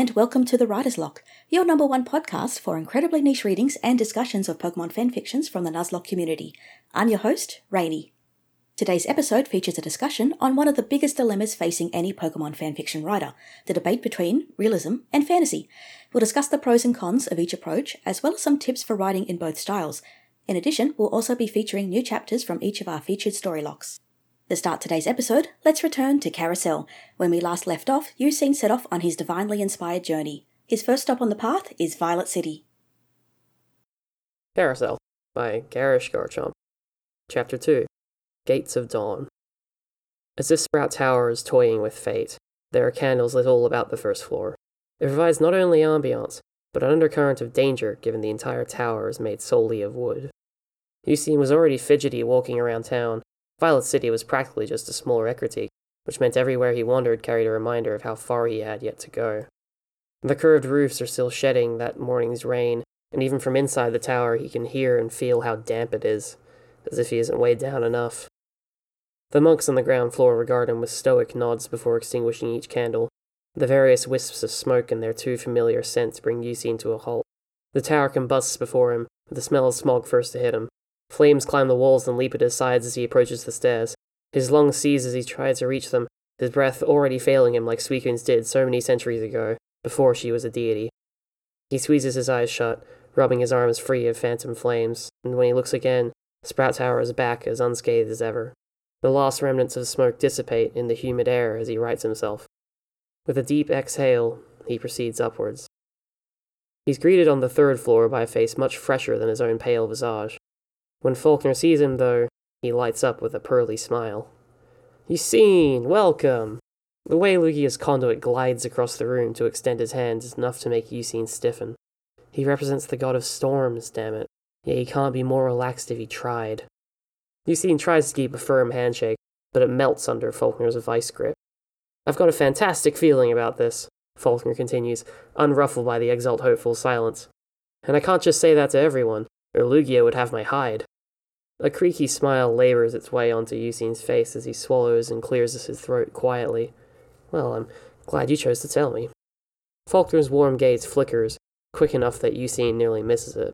And welcome to the Writer's Locke, your number one podcast for incredibly niche readings and discussions of Pokemon fanfictions from the Nuzlocke community. I'm your host, Rainey. Today's episode features a discussion on one of the biggest dilemmas facing any Pokemon fanfiction writer the debate between realism and fantasy. We'll discuss the pros and cons of each approach, as well as some tips for writing in both styles. In addition, we'll also be featuring new chapters from each of our featured story lockes. To start today's episode, let's return to Carousel. When we last left off, Eusine set off on his divinely inspired journey. His first stop on the path is Violet City. Carousel by Garish Garchomp. Chapter 2 Gates of Dawn. As if Sprout Tower is toying with fate, there are candles lit all about the first floor. It provides not only ambiance, but an undercurrent of danger given the entire tower is made solely of wood. Eusine was already fidgety walking around town, Violet City was practically just a small Ecruteak, which meant everywhere he wandered carried a reminder of how far he had yet to go. The curved roofs are still shedding that morning's rain, and even from inside the tower he can hear and feel how damp it is, as if he isn't weighed down enough. The monks on the ground floor regard him with stoic nods before extinguishing each candle. The various wisps of smoke and their too familiar scents bring Eusine to a halt. The tower combusts before him, with the smell of smog first to hit him, Flames climb the walls and leap at his sides as he approaches the stairs. His lungs seize as he tries to reach them, his breath already failing him like Suicune's did so many centuries ago, before she was a deity. He squeezes his eyes shut, rubbing his arms free of phantom flames, and when he looks again, Sprout Tower is back as unscathed as ever. The last remnants of smoke dissipate in the humid air as he rights himself. With a deep exhale, he proceeds upwards. He's greeted on the third floor by a face much fresher than his own pale visage. When Falkner sees him, though, he lights up with a pearly smile. Eusine, welcome! The way Lugia's conduit glides across the room to extend his hand is enough to make Eusine stiffen. He represents the god of storms, damn it. Yet he can't be more relaxed if he tried. Eusine tries to keep a firm handshake, but it melts under Falkner's vice grip. I've got a fantastic feeling about this, Falkner continues, unruffled by the exult hopeful silence. And I can't just say that to everyone, or Lugia would have my hide. A creaky smile labors its way onto Eusine's face as he swallows and clears his throat quietly. Well, I'm glad you chose to tell me. Falkner's warm gaze flickers, quick enough that Eusine nearly misses it.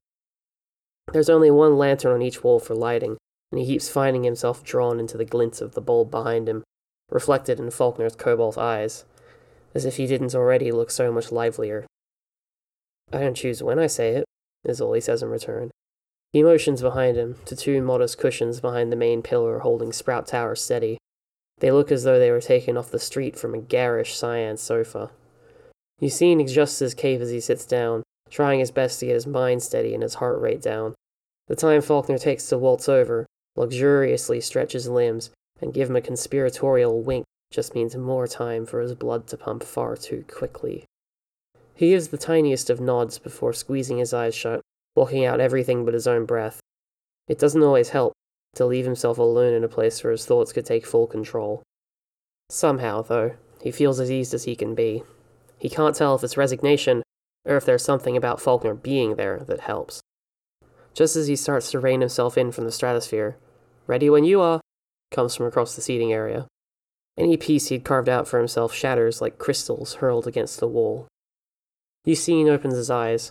There's only one lantern on each wall for lighting, and he keeps finding himself drawn into the glint of the bulb behind him, reflected in Falkner's cobalt eyes, as if he didn't already look so much livelier. I don't choose when I say it, is all he says in return. He motions behind him to two modest cushions behind the main pillar holding Sprout Tower steady. They look as though they were taken off the street from a garish cyan sofa. Eusine adjusts his cape as he sits down, trying his best to get his mind steady and his heart rate down. The time Falkner takes to waltz over, luxuriously stretch his limbs, and give him a conspiratorial wink just means more time for his blood to pump far too quickly. He gives the tiniest of nods before squeezing his eyes shut blocking out everything but his own breath. It doesn't always help to leave himself alone in a place where his thoughts could take full control. Somehow, though, he feels as eased as he can be. He can't tell if it's resignation or if there's something about Falkner being there that helps. Just as he starts to rein himself in from the stratosphere, ready when you are, comes from across the seating area. Any piece he'd carved out for himself shatters like crystals hurled against the wall. Eusine opens his eyes,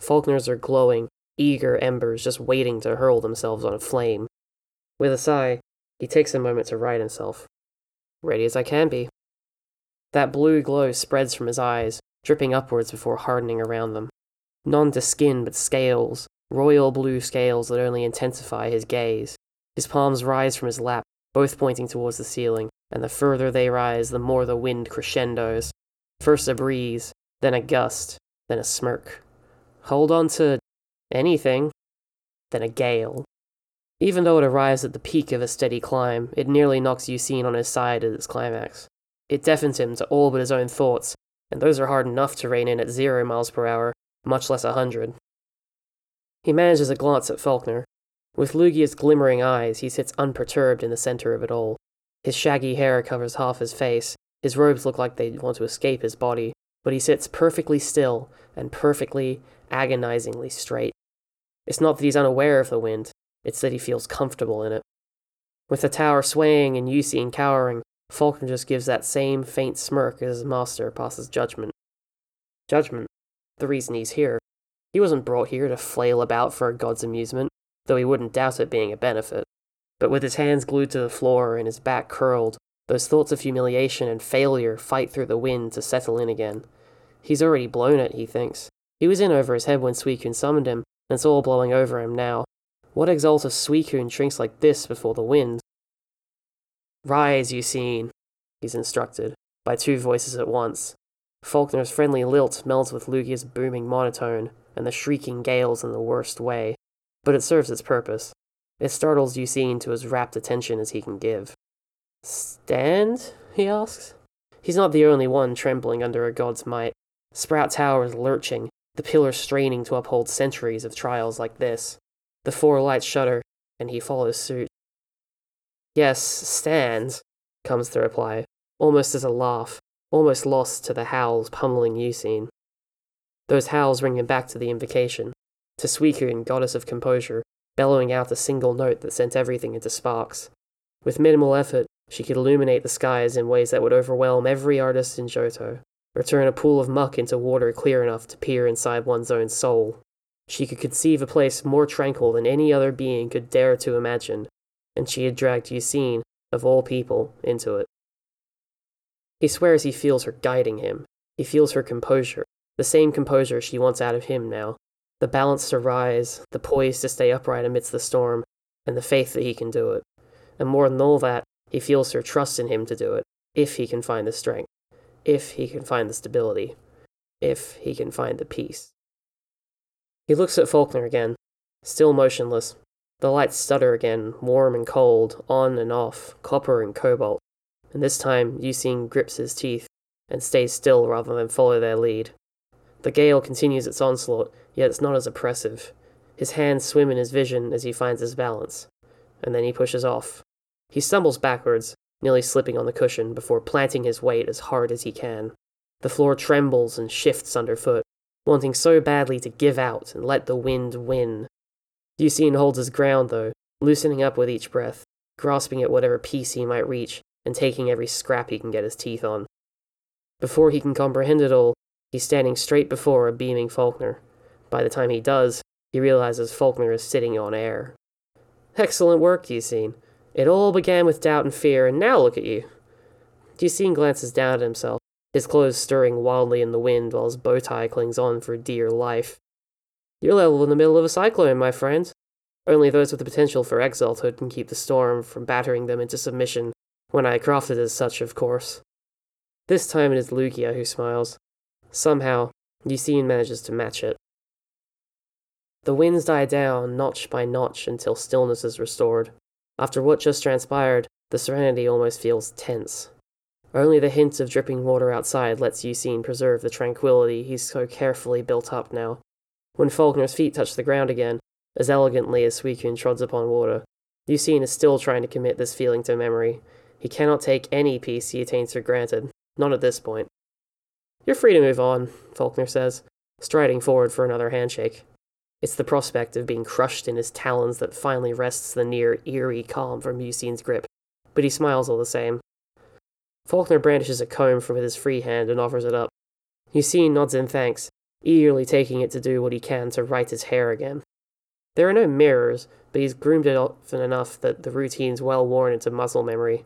Falkner's are glowing, eager embers just waiting to hurl themselves on a flame. With a sigh, he takes a moment to right himself. Ready as I can be. That blue glow spreads from his eyes, dripping upwards before hardening around them. None to skin but scales, royal blue scales that only intensify his gaze. His palms rise from his lap, both pointing towards the ceiling, and the further they rise, the more the wind crescendos. First a breeze, then a gust, then a smirk hold on to anything than a gale. Even though it arrives at the peak of a steady climb, it nearly knocks Eusine on his side at its climax. It deafens him to all but his own thoughts, and those are hard enough to rein in at zero miles per hour, much less a hundred. He manages a glance at Falkner. With Lugia's glimmering eyes, he sits unperturbed in the center of it all. His shaggy hair covers half his face, his robes look like they want to escape his body, but he sits perfectly still and perfectly agonizingly straight. It's not that he's unaware of the wind, it's that he feels comfortable in it. With the tower swaying and Eusine cowering, Falkner just gives that same faint smirk as his master passes judgment, Judgment. The reason he's here. He wasn't brought here to flail about for a god's amusement, though he wouldn't doubt it being a benefit. But with his hands glued to the floor and his back curled, those thoughts of humiliation and failure fight through the wind to settle in again. He's already blown it, he thinks. He was in over his head when Suicune summoned him, and it's all blowing over him now. What exalted Suicune shrinks like this before the wind? Rise, Eusine, he's instructed, by two voices at once. Falkner's friendly lilt melds with Lugia's booming monotone, and the shrieking gales in the worst way, but it serves its purpose. It startles Eusine to as rapt attention as he can give. Stand? he asks. He's not the only one trembling under a god's might. Sprout Tower is lurching, the pillars straining to uphold centuries of trials like this. The four lights shudder, and he follows suit. Yes, stand, comes the reply, almost as a laugh, almost lost to the howls pummeling Eusine. Those howls bring him back to the invocation, to Suicune, goddess of composure, bellowing out a single note that sent everything into sparks. With minimal effort, she could illuminate the skies in ways that would overwhelm every artist in Johto, or turn a pool of muck into water clear enough to peer inside one's own soul. She could conceive a place more tranquil than any other being could dare to imagine, and she had dragged Eusine, of all people, into it. He swears he feels her guiding him. He feels her composure, the same composure she wants out of him now the balance to rise, the poise to stay upright amidst the storm, and the faith that he can do it. And more than all that, he feels her trust in him to do it, if he can find the strength, if he can find the stability, if he can find the peace. He looks at Falkner again, still motionless. The lights stutter again, warm and cold, on and off, copper and cobalt. And this time, Eusine grips his teeth and stays still rather than follow their lead. The gale continues its onslaught, yet it's not as oppressive. His hands swim in his vision as he finds his balance, and then he pushes off. He stumbles backwards, nearly slipping on the cushion, before planting his weight as hard as he can. The floor trembles and shifts underfoot, wanting so badly to give out and let the wind win. Eusine holds his ground, though, loosening up with each breath, grasping at whatever piece he might reach, and taking every scrap he can get his teeth on. Before he can comprehend it all, He's standing straight before a beaming Falkner. By the time he does, he realizes Falkner is sitting on air. Excellent work, Eusine. It all began with doubt and fear, and now look at you. Eusine glances down at himself, his clothes stirring wildly in the wind while his bow tie clings on for dear life. You're level in the middle of a cyclone, my friend. Only those with the potential for exalthood can keep the storm from battering them into submission, when I crafted as such, of course. This time it is Lugia who smiles. Somehow, Eusine manages to match it. The winds die down notch by notch until stillness is restored. After what just transpired, the serenity almost feels tense. Only the hint of dripping water outside lets Eusine preserve the tranquility he's so carefully built up now. When Falkner's feet touch the ground again, as elegantly as Suicune trods upon water, Eusine is still trying to commit this feeling to memory. He cannot take any peace he attains for granted, not at this point. You're free to move on, Falkner says, striding forward for another handshake. It's the prospect of being crushed in his talons that finally wrests the near eerie calm from Eusine's grip, but he smiles all the same. Falkner brandishes a comb from his free hand and offers it up. Eusine nods in thanks, eagerly taking it to do what he can to right his hair again. There are no mirrors, but he's groomed it often enough that the routine's well worn into muscle memory.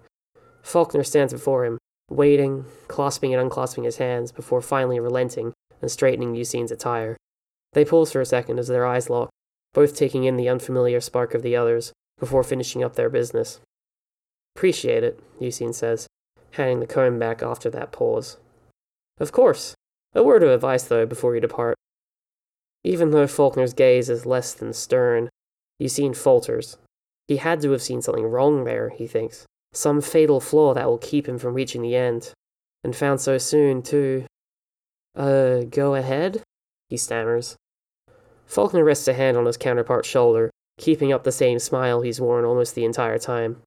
Falkner stands before him, waiting, clasping and unclasping his hands before finally relenting and straightening Eusine's attire. They pause for a second as their eyes lock, both taking in the unfamiliar spark of the others before finishing up their business. Appreciate it, Eusine says, handing the comb back after that pause. Of course. A word of advice, though, before you depart. Even though Falkner's gaze is less than stern, Eusine falters. He had to have seen something wrong there, he thinks some fatal flaw that will keep him from reaching the end. And found so soon, too. Uh, go ahead? He stammers. Falkner rests a hand on his counterpart's shoulder, keeping up the same smile he's worn almost the entire time.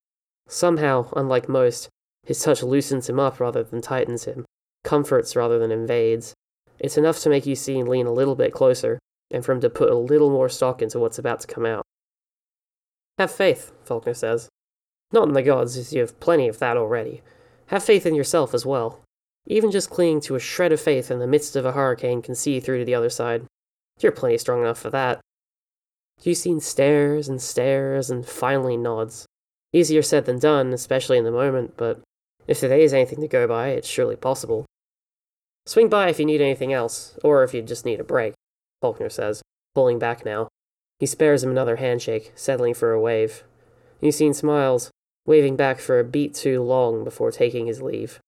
Somehow, unlike most, his touch loosens him up rather than tightens him, comforts rather than invades. It's enough to make Eusine lean a little bit closer, and for him to put a little more stock into what's about to come out. Have faith, Falkner says. Not in the gods, as you have plenty of that already. Have faith in yourself as well. Even just clinging to a shred of faith in the midst of a hurricane can see through to the other side. You're plenty strong enough for that. Eusine stares and stares and finally nods. Easier said than done, especially in the moment, but if today is anything to go by, it's surely possible. Swing by if you need anything else, or if you just need a break, Falkner says, pulling back now. He spares him another handshake, settling for a wave. Eusine smiles, waving back for a beat too long before taking his leave.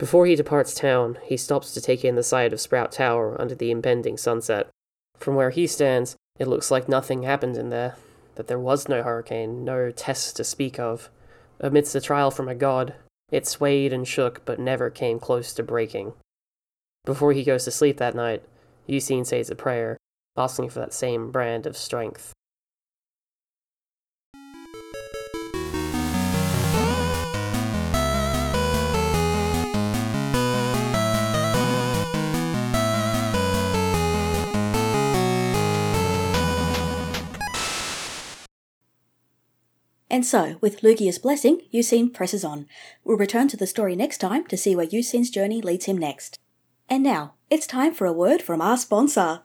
Before he departs town, he stops to take in the sight of Sprout Tower under the impending sunset. From where he stands, it looks like nothing happened in there, that there was no hurricane, no test to speak of. Amidst a trial from a god, it swayed and shook but never came close to breaking. Before he goes to sleep that night, Eusine says a prayer, asking for that same brand of strength. And so, with Lugia's blessing, Eusine presses on. We'll return to the story next time to see where Eusine's journey leads him next. And now, it's time for a word from our sponsor.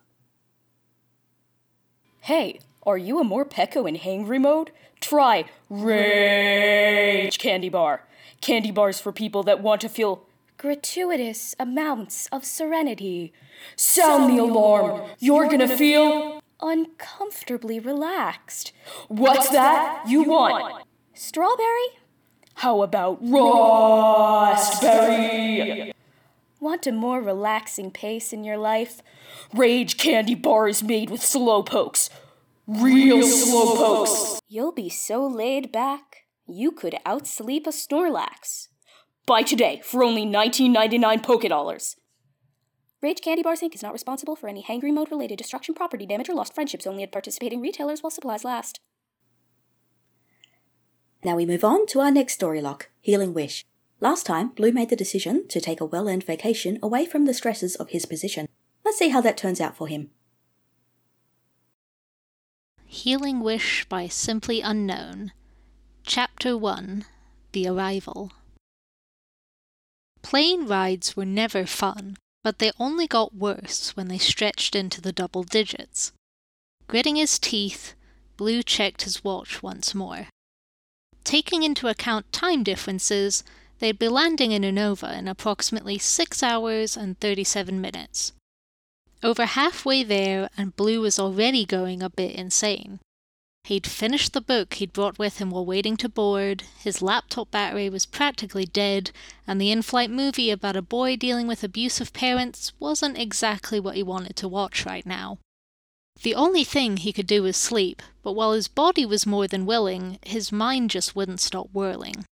Hey, are you a Morpeko in hangry mode? Try Rage Candy Bar. Candy bars for people that want to feel gratuitous amounts of serenity. Sound the alarm. You're gonna feel uncomfortably relaxed. What's that you want? Strawberry? How about raspberry? Want a more relaxing pace in your life? Rage candy bar is made with Slowpokes. Real Slowpokes. You'll be so laid back, you could outsleep a Snorlax. Buy today for only 19.99 Poké Dollars. Rage Candy Bars Inc. is not responsible for any hangry mode related destruction, property damage, or lost friendships only at participating retailers while supplies last. Now we move on to our next story locke Healing Wish. Last time, Blue made the decision to take a well earned vacation away from the stresses of his position. Let's see how that turns out for him. Healing Wish by Simply Unknown. Chapter 1 The Arrival. Plane rides were never fun, but they only got worse when they stretched into the double digits. Gritting his teeth, Blue checked his watch once more. Taking into account time differences, they'd be landing in Unova in approximately 6 hours and 37 minutes. Over halfway there, and Blue was already going a bit insane. He'd finished the book he'd brought with him while waiting to board, his laptop battery was practically dead, and the in flight movie about a boy dealing with abusive parents wasn't exactly what he wanted to watch right now. The only thing he could do was sleep, but while his body was more than willing, his mind just wouldn't stop whirling.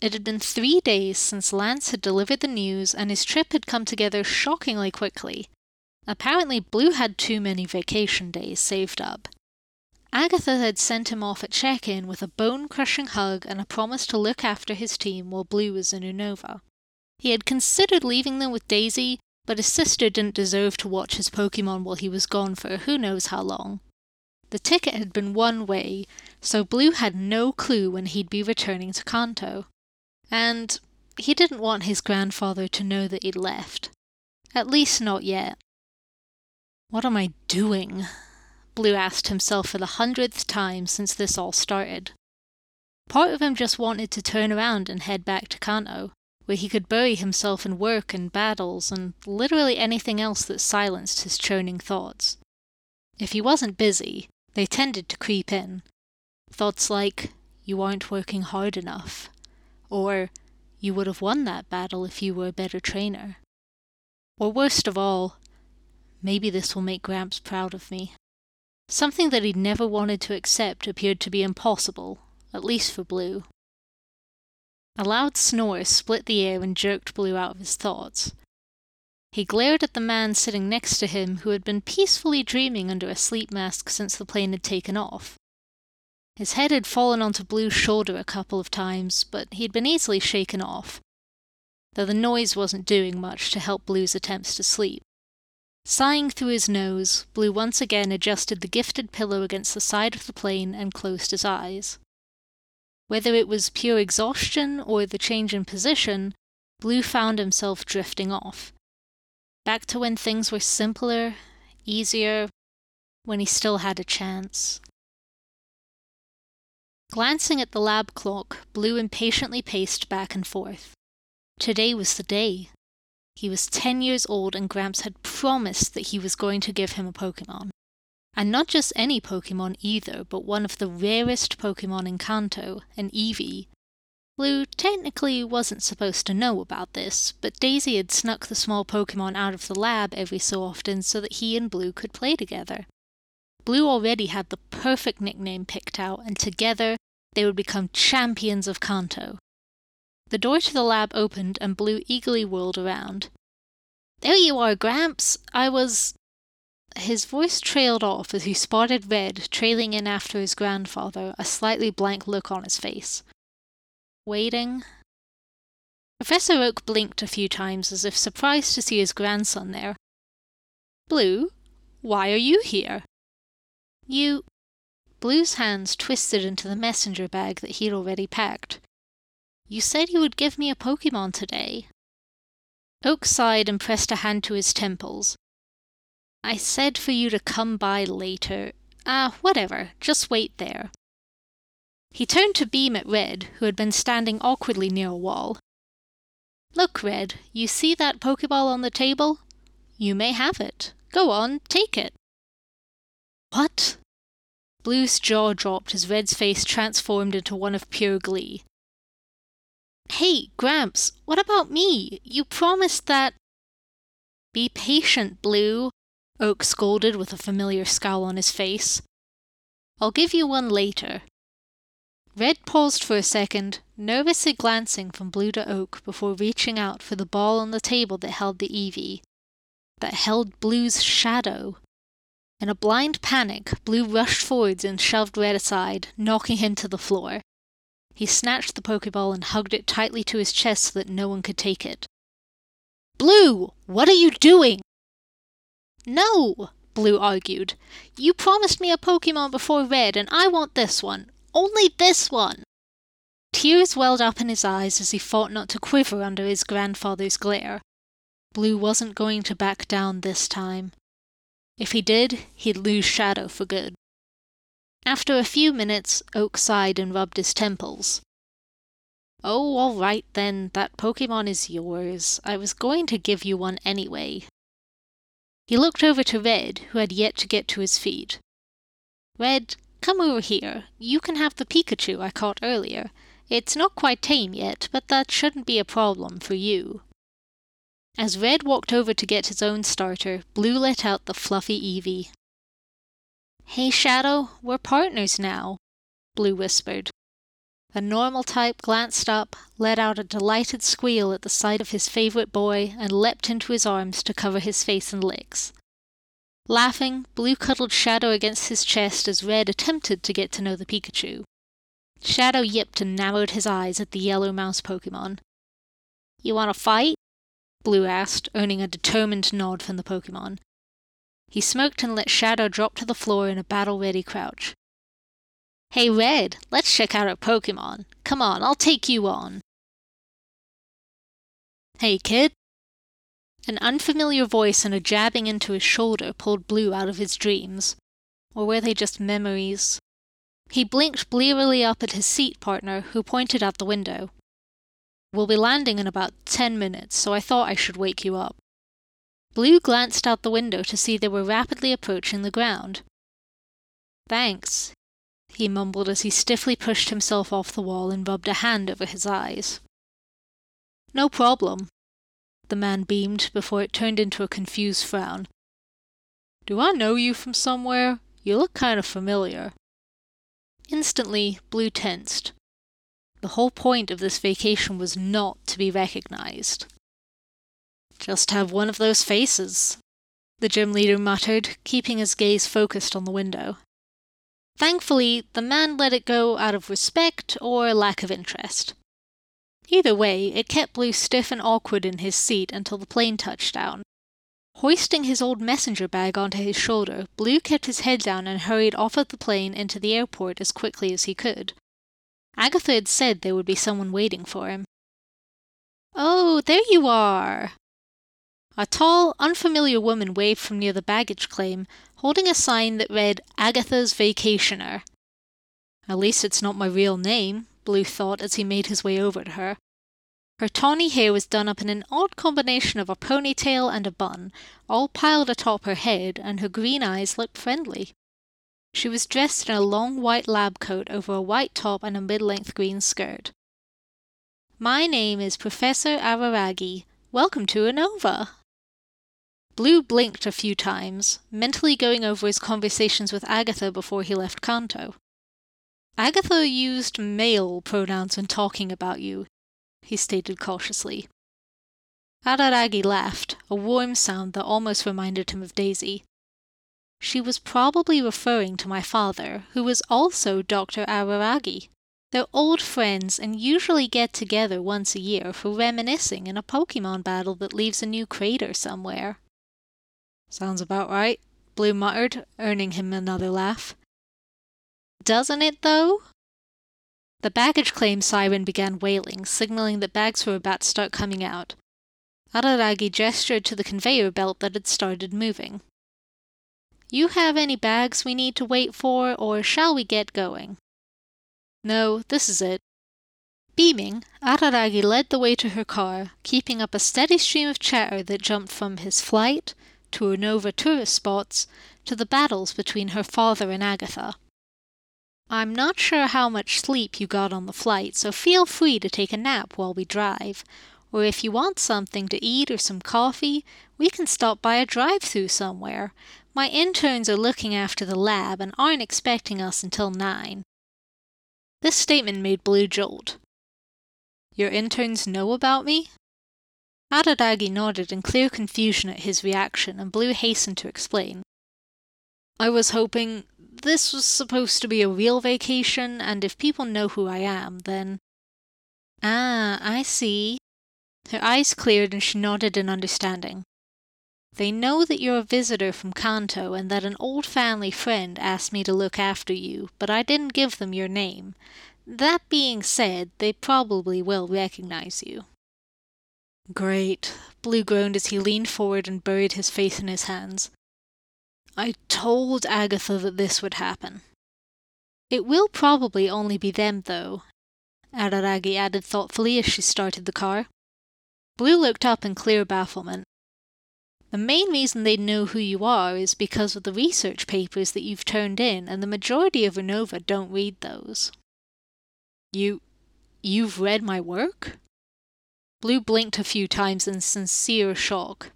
It had been three days since Lance had delivered the news, and his trip had come together shockingly quickly. Apparently, Blue had too many vacation days saved up. Agatha had sent him off at check in with a bone crushing hug and a promise to look after his team while Blue was in Unova. He had considered leaving them with Daisy, but his sister didn't deserve to watch his Pokemon while he was gone for who knows how long. The ticket had been one way, so Blue had no clue when he'd be returning to Kanto. And he didn't want his grandfather to know that he'd left. At least not yet. What am I doing? Blue asked himself for the hundredth time since this all started. Part of him just wanted to turn around and head back to Kanto, where he could bury himself in work and battles and literally anything else that silenced his churning thoughts. If he wasn't busy, they tended to creep in. Thoughts like, you aren't working hard enough, or you would have won that battle if you were a better trainer. Or worst of all, maybe this will make Gramps proud of me. Something that he'd never wanted to accept appeared to be impossible, at least for Blue. A loud snore split the air and jerked Blue out of his thoughts. He glared at the man sitting next to him who had been peacefully dreaming under a sleep mask since the plane had taken off. His head had fallen onto Blue's shoulder a couple of times, but he'd been easily shaken off, though the noise wasn't doing much to help Blue's attempts to sleep. Sighing through his nose, Blue once again adjusted the gifted pillow against the side of the plane and closed his eyes. Whether it was pure exhaustion or the change in position, Blue found himself drifting off. Back to when things were simpler, easier, when he still had a chance. Glancing at the lab clock, Blue impatiently paced back and forth. Today was the day. He was 10 years old, and Gramps had promised that he was going to give him a Pokemon. And not just any Pokemon either, but one of the rarest Pokemon in Kanto, an Eevee. Blue technically wasn't supposed to know about this, but Daisy had snuck the small Pokemon out of the lab every so often so that he and Blue could play together. Blue already had the perfect nickname picked out, and together they would become champions of Kanto. The door to the lab opened, and Blue eagerly whirled around. There you are, Gramps! I was. His voice trailed off as he spotted Red trailing in after his grandfather, a slightly blank look on his face. Waiting. Professor Oak blinked a few times as if surprised to see his grandson there. Blue, why are you here? You. Blue's hands twisted into the messenger bag that he'd already packed. You said you would give me a Pokemon today. Oak sighed and pressed a hand to his temples. I said for you to come by later. Ah, whatever, just wait there. He turned to beam at Red, who had been standing awkwardly near a wall. Look, Red, you see that Pokeball on the table? You may have it. Go on, take it. What? Blue's jaw dropped as Red's face transformed into one of pure glee. Hey, Gramps, what about me? You promised that. Be patient, Blue, Oak scolded with a familiar scowl on his face. I'll give you one later. Red paused for a second, nervously glancing from Blue to Oak before reaching out for the ball on the table that held the Eevee. That held Blue's shadow. In a blind panic, Blue rushed forwards and shoved Red aside, knocking him to the floor. He snatched the Pokeball and hugged it tightly to his chest so that no one could take it. Blue, what are you doing? No, Blue argued. You promised me a Pokemon before Red, and I want this one. Only this one. Tears welled up in his eyes as he fought not to quiver under his grandfather's glare. Blue wasn't going to back down this time. If he did, he'd lose Shadow for good. After a few minutes, Oak sighed and rubbed his temples. Oh, all right then, that Pokemon is yours. I was going to give you one anyway. He looked over to Red, who had yet to get to his feet. Red, come over here. You can have the Pikachu I caught earlier. It's not quite tame yet, but that shouldn't be a problem for you. As Red walked over to get his own starter, Blue let out the fluffy Eevee. Hey, Shadow, we're partners now, Blue whispered. The normal type glanced up, let out a delighted squeal at the sight of his favorite boy, and leapt into his arms to cover his face in licks. Laughing, Blue cuddled Shadow against his chest as Red attempted to get to know the Pikachu. Shadow yipped and narrowed his eyes at the yellow mouse Pokemon. You want to fight? Blue asked, earning a determined nod from the Pokemon. He smoked and let Shadow drop to the floor in a battle ready crouch. Hey, Red, let's check out our Pokemon. Come on, I'll take you on. Hey, kid. An unfamiliar voice and a jabbing into his shoulder pulled Blue out of his dreams. Or were they just memories? He blinked blearily up at his seat partner, who pointed out the window. We'll be landing in about ten minutes, so I thought I should wake you up. Blue glanced out the window to see they were rapidly approaching the ground. Thanks, he mumbled as he stiffly pushed himself off the wall and rubbed a hand over his eyes. No problem, the man beamed before it turned into a confused frown. Do I know you from somewhere? You look kind of familiar. Instantly, Blue tensed. The whole point of this vacation was not to be recognized. Just have one of those faces, the gym leader muttered, keeping his gaze focused on the window. Thankfully, the man let it go out of respect or lack of interest. Either way, it kept Blue stiff and awkward in his seat until the plane touched down. Hoisting his old messenger bag onto his shoulder, Blue kept his head down and hurried off of the plane into the airport as quickly as he could. Agatha had said there would be someone waiting for him. Oh, there you are! A tall, unfamiliar woman waved from near the baggage claim, holding a sign that read Agatha's Vacationer. At least it's not my real name, Blue thought as he made his way over to her. Her tawny hair was done up in an odd combination of a ponytail and a bun, all piled atop her head, and her green eyes looked friendly. She was dressed in a long white lab coat over a white top and a mid length green skirt. My name is Professor Araragi. Welcome to Unova. Blue blinked a few times, mentally going over his conversations with Agatha before he left Kanto. Agatha used male pronouns when talking about you, he stated cautiously. Araragi laughed, a warm sound that almost reminded him of Daisy. She was probably referring to my father, who was also Dr. Araragi. They're old friends and usually get together once a year for reminiscing in a Pokemon battle that leaves a new crater somewhere. Sounds about right, Blue muttered, earning him another laugh. Doesn't it, though? The baggage claim siren began wailing, signaling that bags were about to start coming out. Araragi gestured to the conveyor belt that had started moving. You have any bags we need to wait for, or shall we get going? No, this is it. Beaming, Araragi led the way to her car, keeping up a steady stream of chatter that jumped from his flight, to Unova tourist spots, to the battles between her father and Agatha. I'm not sure how much sleep you got on the flight, so feel free to take a nap while we drive. Or if you want something to eat or some coffee, we can stop by a drive through somewhere. My interns are looking after the lab and aren't expecting us until nine. This statement made Blue jolt. Your interns know about me? Araragi nodded in clear confusion at his reaction, and Blue hastened to explain. I was hoping this was supposed to be a real vacation, and if people know who I am, then. Ah, I see. Her eyes cleared and she nodded in understanding. They know that you're a visitor from Kanto and that an old family friend asked me to look after you, but I didn't give them your name. That being said, they probably will recognize you. Great, Blue groaned as he leaned forward and buried his face in his hands. I told Agatha that this would happen. It will probably only be them, though, Araragi added thoughtfully as she started the car. Blue looked up in clear bafflement. The main reason they know who you are is because of the research papers that you've turned in, and the majority of Unova don't read those. You. you've read my work? Blue blinked a few times in sincere shock.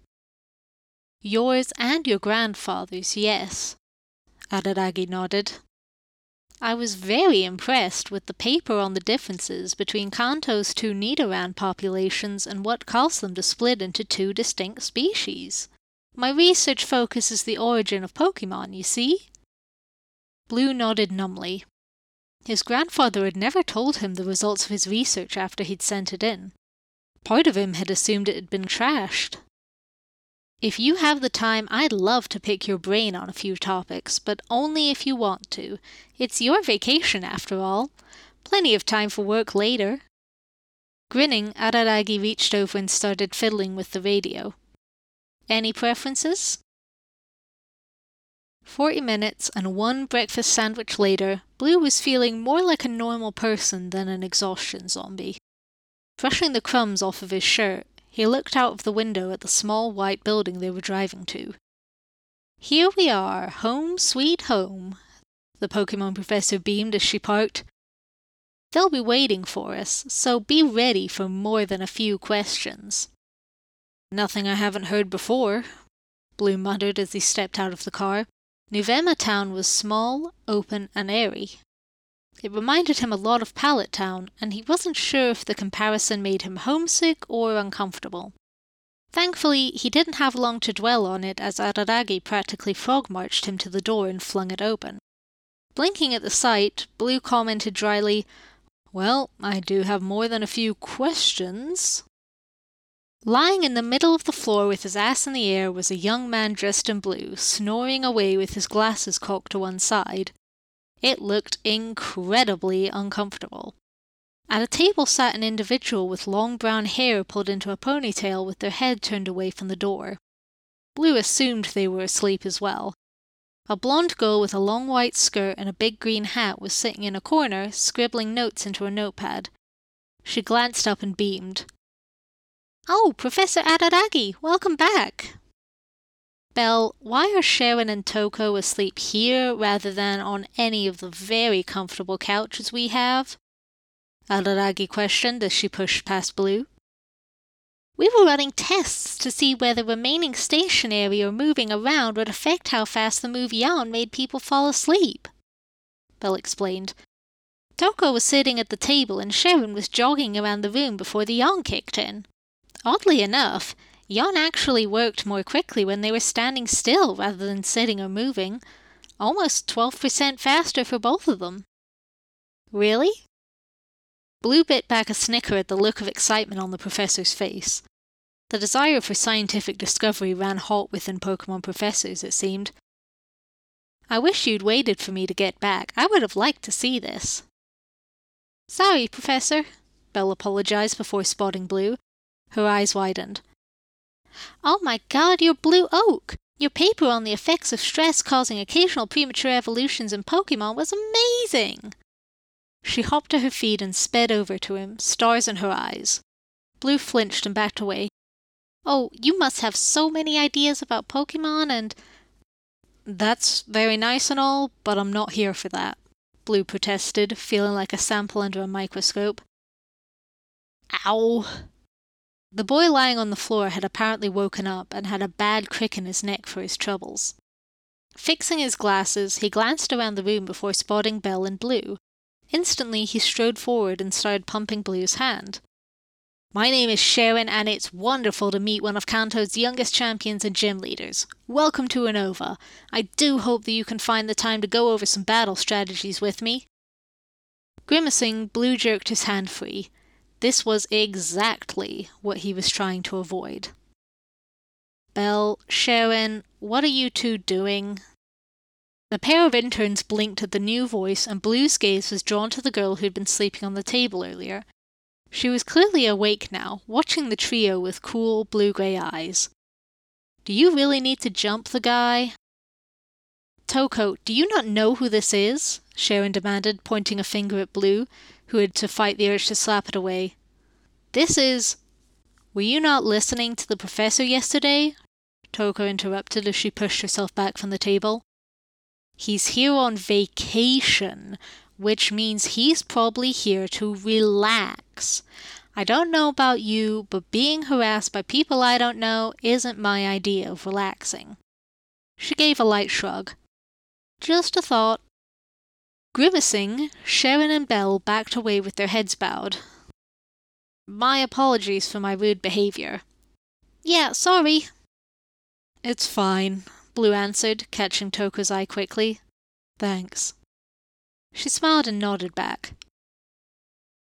Yours and your grandfather's, yes. Araragi nodded. I was very impressed with the paper on the differences between Kanto's two Nidoran populations and what caused them to split into two distinct species. My research focuses the origin of Pokemon, you see? Blue nodded numbly. His grandfather had never told him the results of his research after he'd sent it in. Part of him had assumed it had been trashed. If you have the time, I'd love to pick your brain on a few topics, but only if you want to. It's your vacation, after all. Plenty of time for work later. Grinning, Araragi reached over and started fiddling with the radio. Any preferences? Forty minutes and one breakfast sandwich later, Blue was feeling more like a normal person than an exhaustion zombie. Brushing the crumbs off of his shirt, he looked out of the window at the small white building they were driving to. Here we are, home sweet home, the Pokemon professor beamed as she parked. They'll be waiting for us, so be ready for more than a few questions. Nothing I haven't heard before, Blue muttered as he stepped out of the car. Nuvema Town was small, open, and airy. It reminded him a lot of Pallet Town, and he wasn't sure if the comparison made him homesick or uncomfortable. Thankfully, he didn't have long to dwell on it as Araragi practically frog marched him to the door and flung it open. Blinking at the sight, Blue commented dryly, Well, I do have more than a few questions. Lying in the middle of the floor with his ass in the air was a young man dressed in blue, snoring away with his glasses cocked to one side, it looked incredibly uncomfortable. At a table sat an individual with long brown hair pulled into a ponytail with their head turned away from the door. Blue assumed they were asleep as well. A blonde girl with a long white skirt and a big green hat was sitting in a corner, scribbling notes into a notepad. She glanced up and beamed. Oh, Professor Araragi, welcome back. Belle, why are Cheren and Toko asleep here rather than on any of the very comfortable couches we have? Araragi questioned as she pushed past Blue. We were running tests to see whether remaining stationary or moving around would affect how fast the move yawn made people fall asleep. Belle explained. Toko was sitting at the table and Cheren was jogging around the room before the yawn kicked in. Oddly enough, yawn actually worked more quickly when they were standing still rather than sitting or moving, almost 12% faster for both of them. Really? Blue bit back a snicker at the look of excitement on the professor's face. The desire for scientific discovery ran hot within Pokemon professors, it seemed. I wish you'd waited for me to get back. I would have liked to see this. Sorry, Professor, Belle apologized before spotting Blue. Her eyes widened. Oh my god, you're Blue Oak! Your paper on the effects of stress causing occasional premature evolutions in Pokemon was amazing! She hopped to her feet and sped over to him, stars in her eyes. Blue flinched and backed away. Oh, you must have so many ideas about Pokemon and. That's very nice and all, but I'm not here for that. Blue protested, feeling like a sample under a microscope. Ow! The boy lying on the floor had apparently woken up and had a bad crick in his neck for his troubles. Fixing his glasses, he glanced around the room before spotting Belle and Blue. Instantly, he strode forward and started pumping Blue's hand. My name is Cheren, and it's wonderful to meet one of Kanto's youngest champions and gym leaders. Welcome to Unova. I do hope that you can find the time to go over some battle strategies with me. Grimacing, Blue jerked his hand free. This was exactly what he was trying to avoid. Belle, Cheren, what are you two doing? The pair of interns blinked at the new voice, and Blue's gaze was drawn to the girl who'd been sleeping on the table earlier. She was clearly awake now, watching the trio with cool, blue gray eyes. Do you really need to jump the guy? Toko, do you not know who this is? Cheren demanded, pointing a finger at Blue, who had to fight the urge to slap it away. This is. Were you not listening to the professor yesterday? Toko interrupted as she pushed herself back from the table. He's here on vacation, which means he's probably here to relax. I don't know about you, but being harassed by people I don't know isn't my idea of relaxing. She gave a light shrug. Just a thought. Grimacing, Cheren and Belle backed away with their heads bowed. My apologies for my rude behavior. Yeah, sorry. It's fine, Blue answered, catching Toko's eye quickly. Thanks. She smiled and nodded back.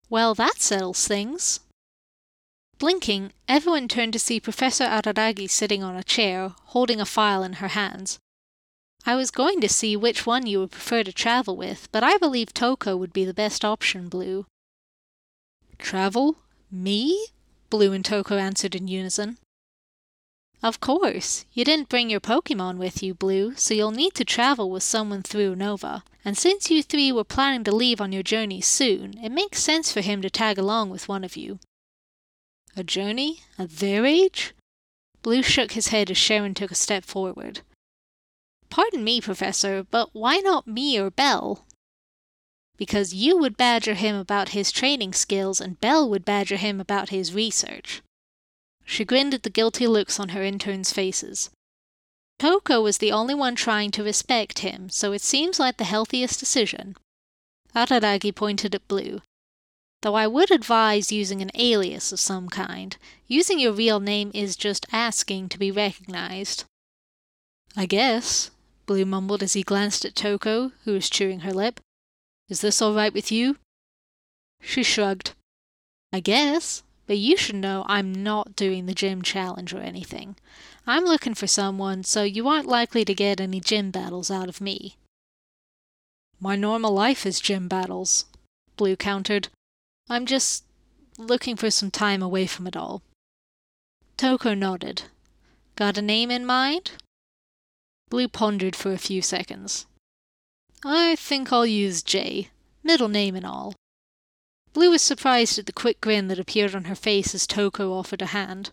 Well, that settles things. Blinking, everyone turned to see Professor Araragi sitting on a chair, holding a file in her hands. I was going to see which one you would prefer to travel with, but I believe Toko would be the best option, Blue. Travel? Me? Blue and Toko answered in unison. Of course. You didn't bring your Pokemon with you, Blue, so you'll need to travel with someone through Unova. And since you three were planning to leave on your journey soon, it makes sense for him to tag along with one of you. A journey? At their age? Blue shook his head as Cheren took a step forward. Pardon me, Professor, but why not me or Belle? Because you would badger him about his training skills and Belle would badger him about his research. She grinned at the guilty looks on her interns' faces. Toko was the only one trying to respect him, so it seems like the healthiest decision. Araragi pointed at Blue. Though I would advise using an alias of some kind. Using your real name is just asking to be recognized. I guess, Blue mumbled as he glanced at Toko, who was chewing her lip. Is this all right with you? She shrugged. I guess. But you should know I'm not doing the gym challenge or anything. I'm looking for someone, so you aren't likely to get any gym battles out of me. My normal life is gym battles, Blue countered. I'm just looking for some time away from it all. Toko nodded. Got a name in mind? Blue pondered for a few seconds. I think I'll use J, middle name and all. Blue was surprised at the quick grin that appeared on her face as Toko offered a hand.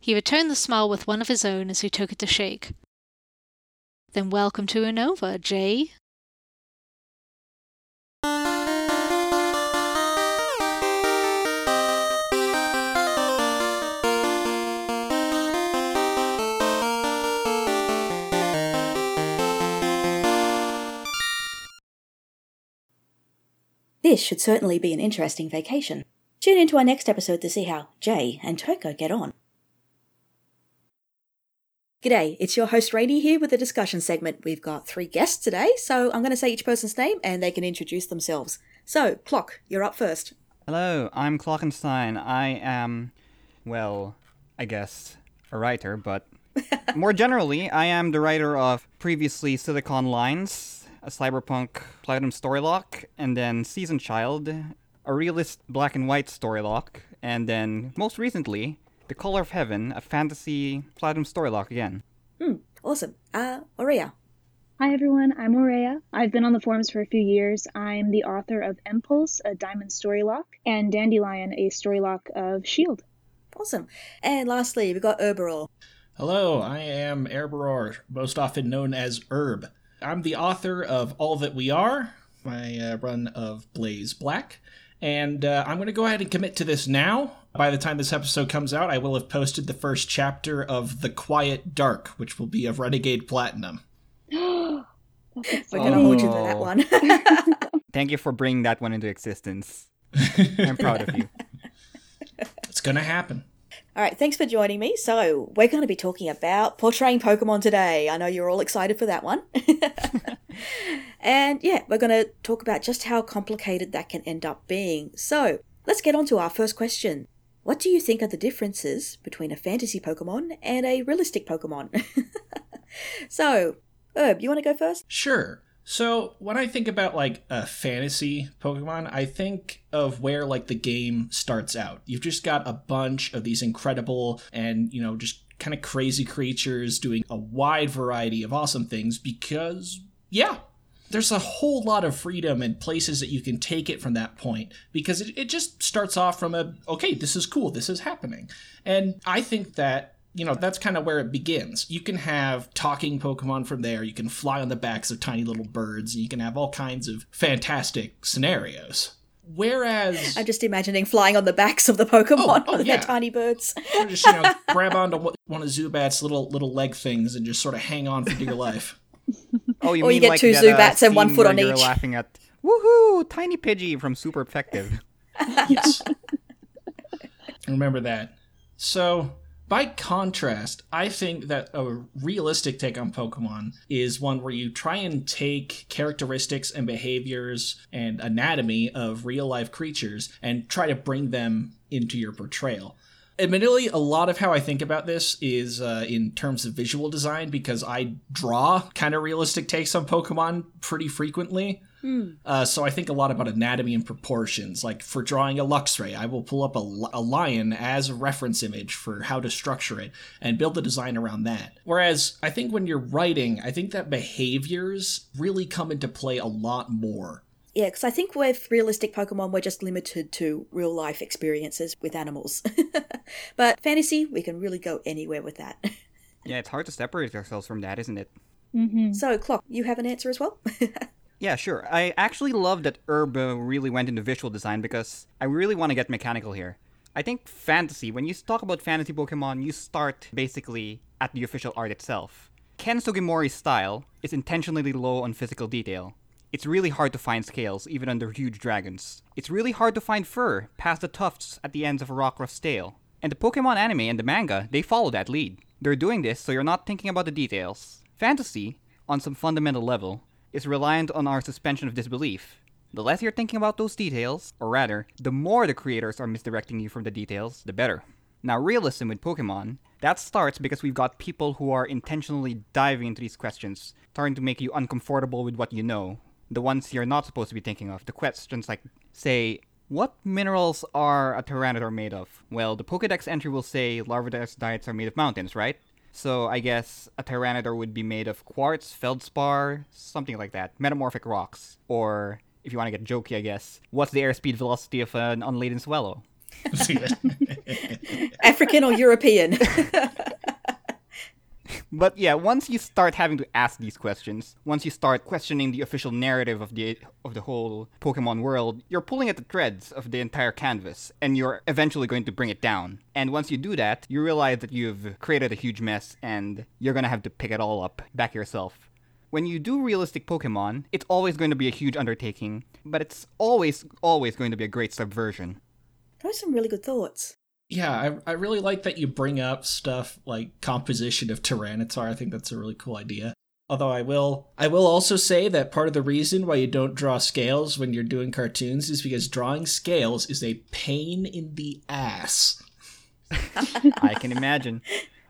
He returned the smile with one of his own as he took it to shake. Then welcome to Unova, Jay. This should certainly be an interesting vacation. Tune into our next episode to see how Jay and Toko get on. G'day, it's your host Rainey here with the discussion segment. We've got three guests today, so I'm going to say each person's name and they can introduce themselves. So, Clock, you're up first. Hello, I'm Clockenstein. I am, well, I guess, a writer, but more generally, I am the writer of previously Silicon Lines, a cyberpunk Platinum Storylocke, and then Season Child, a realist black and white Storylocke, and then most recently, The Color of Heaven, a fantasy Platinum Storylocke again. Hmm, awesome. Uh, Aurea. Hi everyone, I'm Aurea. I've been on the forums for a few years. I'm the author of Impulse, a Diamond Storylocke, and Dandelion, a Storylocke of Shield Awesome. And lastly, we've got Erberor. Hello, I am Erberor, most often known as Herb. I'm the author of All That We Are, my uh, run of Blaze Black, and uh, I'm going to go ahead and commit to this now. By the time this episode comes out, I will have posted the first chapter of The Quiet Dark, which will be of Renegade Platinum. We're going to hold you to that one. Thank you for bringing that one into existence. I'm proud of you. It's going to happen. All right, thanks for joining me. So, we're going to be talking about portraying Pokemon today. I know you're all excited for that one. and yeah, we're going to talk about just how complicated that can end up being. So, let's get on to our first question. What do you think are the differences between a fantasy Pokemon and a realistic Pokemon? so, Herb, you want to go first? Sure. So when I think about like a fantasy Pokemon, I think of where like the game starts out. You've just got a bunch of these incredible and, you know, just kind of crazy creatures doing a wide variety of awesome things because, yeah, there's a whole lot of freedom and places that you can take it from that point because it, it just starts off from a, okay, this is cool, this is happening. And I think that you know, that's kind of where it begins. You can have talking Pokemon from there. You can fly on the backs of tiny little birds, and you can have all kinds of fantastic scenarios. Whereas, I'm just imagining flying on the backs of the Pokemon Oh, oh, with yeah. their tiny birds. you just you know grab onto one- one of Zubat's little little leg things and just sort of hang on for dear life. Oh, you Or you mean get like two that, uh, Zubats and one scene foot where on you're each. laughing at, woohoo, tiny Pidgey from Super Effective. Yes. Remember that. So, by contrast, I think that a realistic take on Pokemon is one where you try and take characteristics and behaviors and anatomy of real life creatures and try to bring them into your portrayal. Admittedly, a lot of how I think about this is uh, in terms of visual design because I draw kind of realistic takes on Pokemon pretty frequently. Uh, so I think a lot about anatomy and proportions. Like for drawing a Luxray, I will pull up a, a lion as a reference image for how to structure it and build the design around that. Whereas I think when you're writing, I think that behaviors really come into play a lot more. Yeah, because I think with realistic Pokemon, we're just limited to real life experiences with animals. but fantasy, we can really go anywhere with that. Yeah, it's hard to separate ourselves from that, isn't it? Mm-hmm. So, Clock, you have an answer as well? Yeah, sure. I actually love that Herb really went into visual design because I really want to get mechanical here. I think fantasy, when you talk about fantasy Pokemon, you start basically at the official art itself. Ken Sugimori's style is intentionally low on physical detail. It's really hard to find scales, even under huge dragons. It's really hard to find fur past the tufts at the ends of a Rockruff's tail. And the Pokemon anime and the manga, they follow that lead. They're doing this so you're not thinking about the details. Fantasy, on some fundamental level, is reliant on our suspension of disbelief. The less you're thinking about those details, or rather, the more the creators are misdirecting you from the details, the better. Now, realism with Pokemon, that starts because we've got people who are intentionally diving into these questions, trying to make you uncomfortable with what you know. The ones you're not supposed to be thinking of. The questions like, say, What minerals are a Tyranitar made of? Well, the Pokedex entry will say Larvitar's diets are made of mountains, right? So I guess a Tyranitar would be made of quartz, feldspar, something like that. Metamorphic rocks. Or, if you want to get jokey, I guess, what's the airspeed velocity of an unladen swallow? African or European? But yeah, once you start having to ask these questions, once you start questioning the official narrative of the of the whole Pokemon world, you're pulling at the threads of the entire canvas, and you're eventually going to bring it down. And once you do that, you realize that you've created a huge mess, and you're gonna have to pick it all up back yourself. When you do realistic Pokemon, it's always going to be a huge undertaking, but it's always, always going to be a great subversion. Those are some really good thoughts yeah, I, I really like that you bring up stuff like composition of Tyranitar. I think that's a really cool idea. Although I will I will also say that part of the reason why you don't draw scales when you're doing cartoons is because drawing scales is a pain in the ass. I can imagine.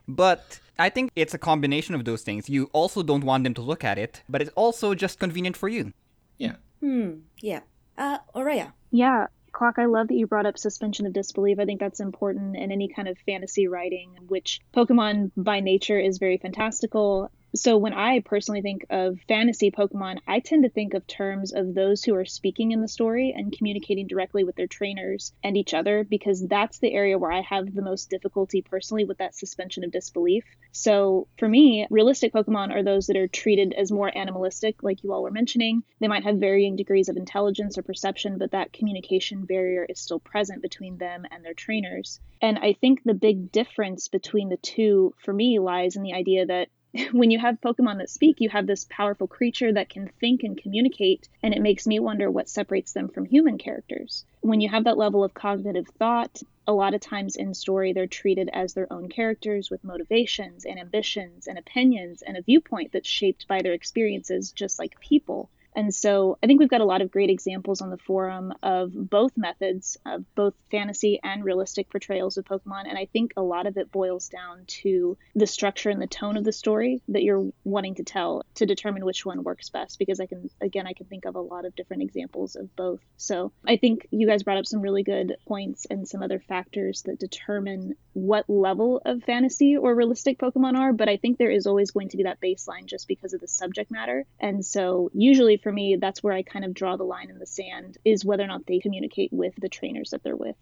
But I think it's a combination of those things. You also don't want them to look at it, but it's also just convenient for you. Yeah. Hmm. Yeah. Uh, Aurea. Yeah. Clock, I love that you brought up suspension of disbelief. I think that's important in any kind of fantasy writing, which Pokemon by nature is very fantastical so when I personally think of fantasy Pokemon, I tend to think of terms of those who are speaking in the story and communicating directly with their trainers and each other because that's the area where I have the most difficulty personally with that suspension of disbelief. So for me, realistic Pokemon are those that are treated as more animalistic, like you all were mentioning. They might have varying degrees of intelligence or perception, but that communication barrier is still present between them and their trainers. And I think the big difference between the two for me lies in the idea that when you have Pokemon that speak, you have this powerful creature that can think and communicate, and it makes me wonder what separates them from human characters. When you have that level of cognitive thought, a lot of times in story, they're treated as their own characters with motivations and ambitions and opinions and a viewpoint that's shaped by their experiences, just like people. And so I think we've got a lot of great examples on the forum of both methods, of both fantasy and realistic portrayals of Pokemon. And I think a lot of it boils down to the structure and the tone of the story that you're wanting to tell to determine which one works best. Because I can, again, I can think of a lot of different examples of both. So I think you guys brought up some really good points and some other factors that determine what level of fantasy or realistic Pokemon are. But I think there is always going to be that baseline just because of the subject matter. And so usually for me, that's where I kind of draw the line in the sand is whether or not they communicate with the trainers that they're with.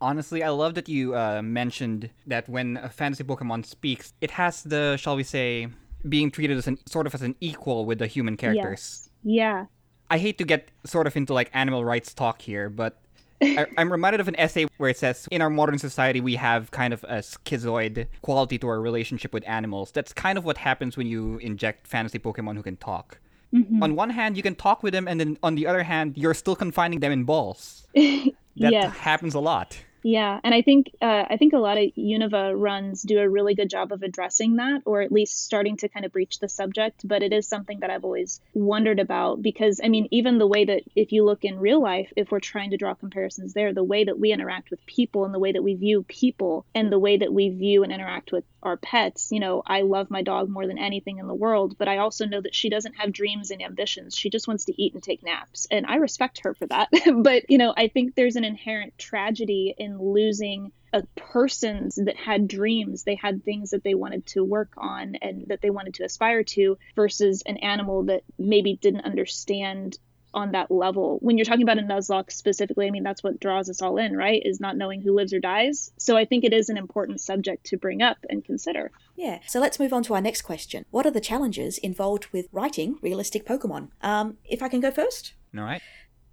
Honestly, I love that you uh, mentioned that when a fantasy Pokemon speaks, it has the, shall we say, being treated as an sort of as an equal with the human characters. Yes. Yeah. I hate to get sort of into like animal rights talk here, but I, am reminded of an essay where it says, in our modern society, we have kind of a schizoid quality to our relationship with animals. That's kind of what happens when you inject fantasy Pokemon who can talk. Mm-hmm. On one hand, you can talk with them, and then on the other hand, you're still confining them in balls. that yes. happens a lot. Yeah, and I think uh, I think a lot of Unova runs do a really good job of addressing that, or at least starting to kind of breach the subject. But it is something that I've always wondered about because I mean, even the way that if you look in real life, if we're trying to draw comparisons there, the way that we interact with people and the way that we view people and the way that we view and interact with our pets, you know, I love my dog more than anything in the world, but I also know that she doesn't have dreams and ambitions. She just wants to eat and take naps, and I respect her for that. but you know, I think there's an inherent tragedy in losing a person that had dreams they had things that they wanted to work on and that they wanted to aspire to versus an animal that maybe didn't understand on that level. When you're talking about a Nuzlocke specifically, I mean, that's what draws us all in, right? Is not knowing who lives or dies. So I think it is an important subject to bring up and consider. Yeah. So let's move on to our next question. What are the challenges involved with writing realistic Pokemon? Um, if I can go first. All right.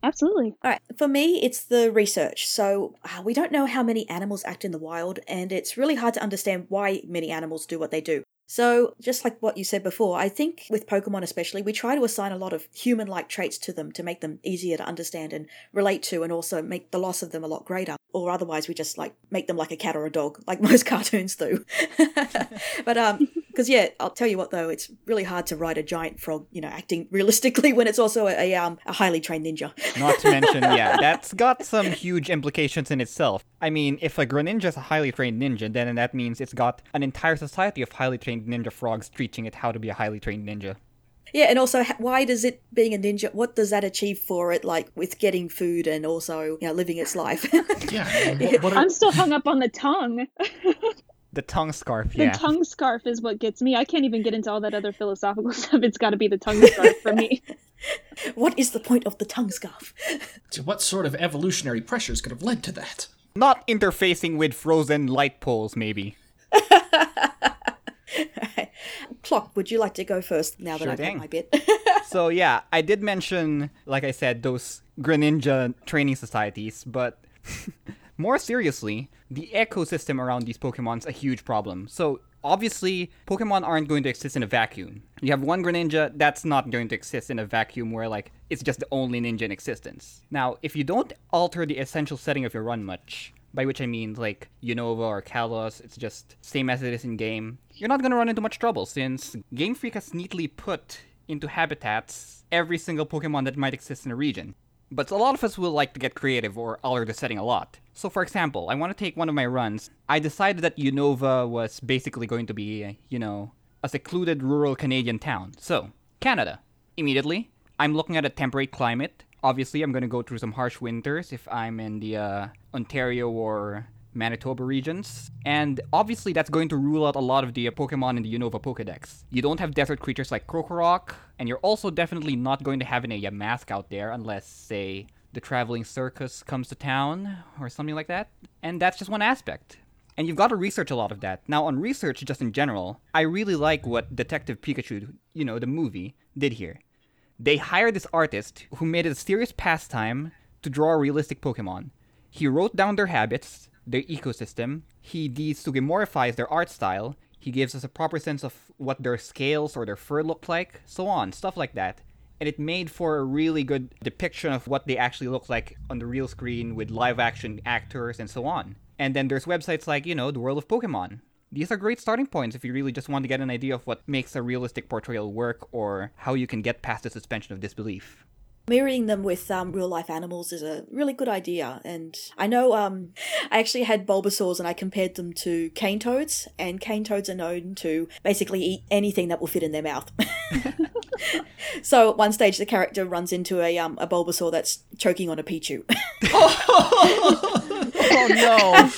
Absolutely. All right. For me, it's the research. So uh, we don't know how many animals act in the wild, and it's really hard to understand why many animals do what they do. So, just like what you said before, I think with Pokemon especially, we try to assign a lot of human like traits to them to make them easier to understand and relate to, and also make the loss of them a lot greater. Or otherwise, we just like make them like a cat or a dog, like most cartoons do. but, um, because yeah, I'll tell you what though, it's really hard to write a giant frog, you know, acting realistically when it's also a, a um a highly trained ninja. Not to mention, yeah, that's got some huge implications in itself. I mean, if a Greninja is a highly trained ninja, then that means it's got an entire society of highly trained ninja frogs teaching it how to be a highly trained ninja. Yeah, and also, why does it being a ninja? What does that achieve for it? Like with getting food and also, you know, living its life. Yeah. What, what are- I'm still hung up on the tongue. The tongue scarf, yeah. The tongue scarf is what gets me. I can't even get into all that other philosophical stuff. It's got to be the tongue scarf for me. what is the point of the tongue scarf? To what sort of evolutionary pressures could have led to that? Not interfacing with frozen light poles, maybe. Clock, would you like to go first now that Sure I've had thing. my bit? So yeah, I did mention, like I said, those Greninja training societies, but more seriously, the ecosystem around these Pokemon's a huge problem. So obviously, Pokemon aren't going to exist in a vacuum. You have one Greninja, that's not going to exist in a vacuum where like it's just the only ninja in existence. Now, if you don't alter the essential setting of your run much, by which I mean like Unova or Kalos, it's just same as it is in game. You're not gonna run into much trouble since Game Freak has neatly put into habitats every single Pokemon that might exist in a region. But a lot of us will like to get creative or alter the setting a lot. So for example, I want to take one of my runs. I decided that Unova was basically going to be, you know, a secluded rural Canadian town. So, Canada. Immediately, I'm looking at a temperate climate. Obviously, I'm going to go through some harsh winters if I'm in the uh, Ontario or Manitoba regions. And obviously, that's going to rule out a lot of the Pokemon in the Unova Pokedex. You don't have desert creatures like Krokorok, and you're also definitely not going to have any Yamask out there unless, say, the traveling circus comes to town or something like that. And that's just one aspect. And you've got to research a lot of that. Now, on research, just in general, I really like what Detective Pikachu, you know, the movie, did here. They hired this artist who made it a serious pastime to draw realistic Pokemon. He wrote down their habits, their ecosystem, he needs to desugimorphies their art style, he gives us a proper sense of what their scales or their fur look like, so on, stuff like that. And it made for a really good depiction of what they actually look like on the real screen with live action actors and so on. And then there's websites like, you know, The World of Pokemon. These are great starting points if you really just want to get an idea of what makes a realistic portrayal work or how you can get past the suspension of disbelief. Mirroring them with um, real life animals is a really good idea. And I know um, I actually had Bulbasaurs and I compared them to cane toads, and cane toads are known to basically eat anything that will fit in their mouth. so at one stage, the character runs into a, um, a Bulbasaur that's choking on a Pichu. Oh no!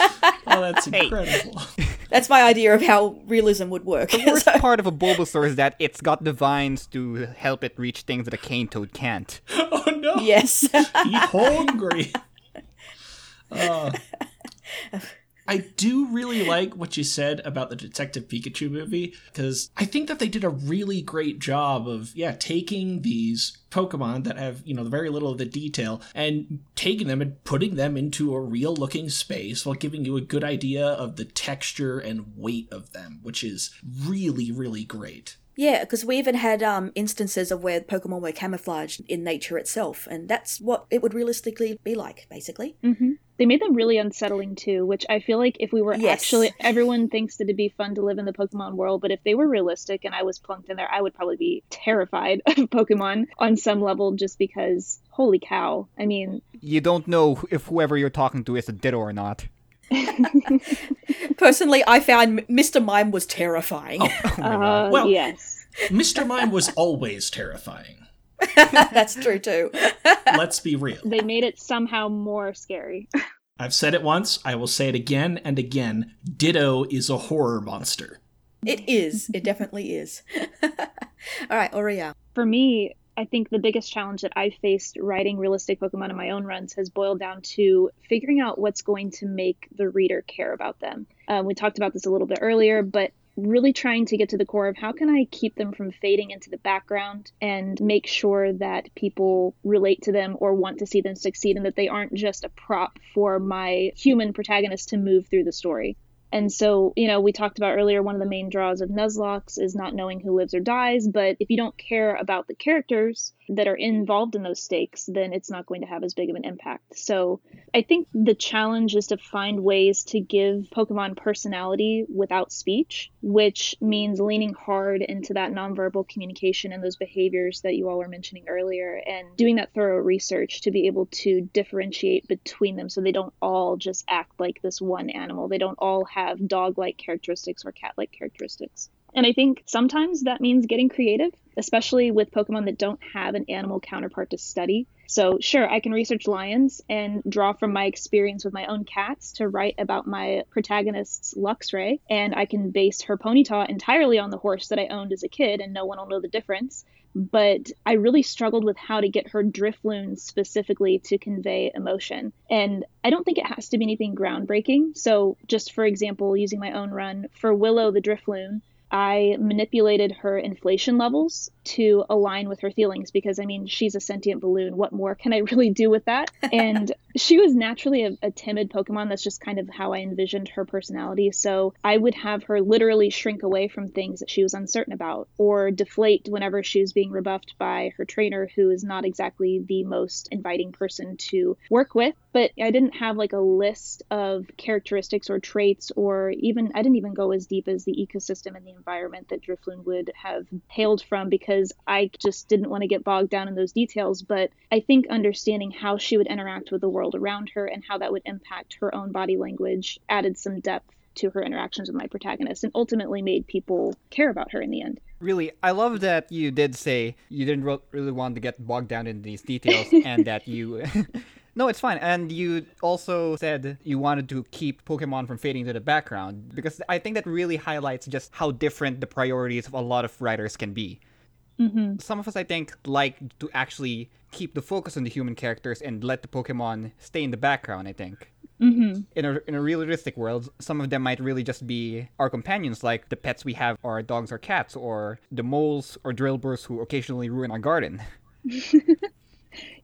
Oh, that's Hey. Incredible. that's my idea of how realism would work. The worst So- part of a Bulbasaur is that it's got the vines to help it reach things that a cane toad can't. oh no. yes. Eat hungry. Uh, I do really like what you said about the Detective Pikachu movie because I think that they did a really great job of yeah taking these Pokemon that have you know very little of the detail and taking them and putting them into a real looking space while giving you a good idea of the texture and weight of them, which is really really great. Yeah, because we even had um, instances of where Pokemon were camouflaged in nature itself, and that's what it would realistically be like, basically. hmm They made them really unsettling too, which I feel like if we were Yes. actually, everyone thinks that it'd be fun to live in the Pokemon world, but if they were realistic and I was plunked in there, I would probably be terrified of Pokemon on some level just because, holy cow. I mean, You don't know if whoever you're talking to is a Ditto or not. Personally, I found Mr. Mime was terrifying. uh, Well- yes. Mr. Mime was always terrifying. that's true too. Let's be real. They made it somehow more scary. I've said it once, I will say it again and again. Ditto is a horror monster. it is. It definitely is. All right, Aurea. for me, I think the biggest challenge that I've faced writing realistic Pokemon in my own runs has boiled down to figuring out what's going to make the reader care about them. Um, we talked about this a little bit earlier, but really trying to get to the core of how can I keep them from fading into the background and make sure that people relate to them or want to see them succeed and that they aren't just a prop for my human protagonist to move through the story. And so, you know, we talked about earlier, one of the main draws of Nuzlocke is not knowing who lives or dies. But if you don't care about the characters that are involved in those stakes, then it's not going to have as big of an impact. So I think the challenge is to find ways to give Pokemon personality without speech, which means leaning hard into that nonverbal communication and those behaviors that you all were mentioning earlier, and doing that thorough research to be able to differentiate between them so they don't all just act like this one animal. They don't all have dog like characteristics or cat like characteristics. And I think sometimes that means getting creative, especially with Pokemon that don't have an animal counterpart to study. So, sure, I can research lions and draw from my experience with my own cats to write about my protagonist's Luxray, and I can base her Ponyta entirely on the horse that I owned as a kid, and no one will know the difference. But I really struggled with how to get her Drifloon specifically to convey emotion. And I don't think it has to be anything groundbreaking. So, just for example, using my own run, for Willow the Drifloon, I manipulated her inflation levels to align with her feelings because I mean, she's a sentient balloon. What more can I really do with that? And she was naturally a, a, timid Pokemon. That's just kind of how I envisioned her personality. So I would have her literally shrink away from things that she was uncertain about or deflate whenever she was being rebuffed by her trainer, who is not exactly the most inviting person to work with. But I didn't have like a list of characteristics or traits, or even, I didn't even go as deep as the ecosystem and the environment that Drifloon would have hailed from because I just didn't want to get bogged down in those details. But I think understanding how she would interact with the world around her and how that would impact her own body language added some depth to her interactions with my protagonist and ultimately made people care about her in the end. Really, I love that you did say you didn't really want to get bogged down in these details and that you No, it's fine. And you also said you wanted to keep Pokemon from fading to the background because I think that really highlights just how different the priorities of a lot of writers can be. Mm-hmm. Some of us, I think, like to actually keep the focus on the human characters and let the Pokemon stay in the background, I think. Mm-hmm. In a, in a realistic world, some of them might really just be our companions, like the pets we have, or dogs or cats, or the moles or Drilburs who occasionally ruin our garden.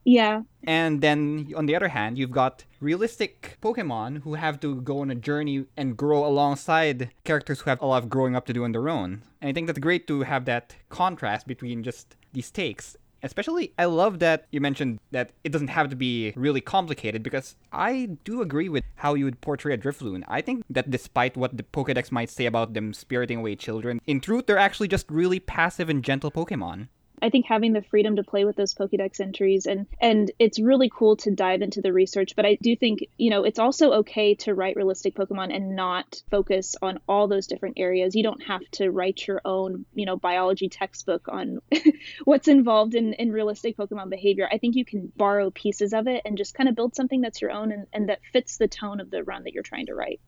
Yeah. And then on the other hand, you've got realistic Pokemon who have to go on a journey and grow alongside characters who have a lot of growing up to do on their own. And I think that's great to have that contrast between just these takes. Especially, I love that you mentioned that it doesn't have to be really complicated because I do agree with how you would portray a Drifloon. I think that despite what the Pokedex might say about them spiriting away children, in truth, they're actually just really passive and gentle Pokemon. I think having the freedom to play with those Pokédex entries and and it's really cool to dive into the research. But I do think you know it's also okay to write realistic Pokemon and not focus on all those different areas. You don't have to write your own you know biology textbook on what's involved in in realistic Pokemon behavior. I think you can borrow pieces of it and just kind of build something that's your own and, and that fits the tone of the run that you're trying to write.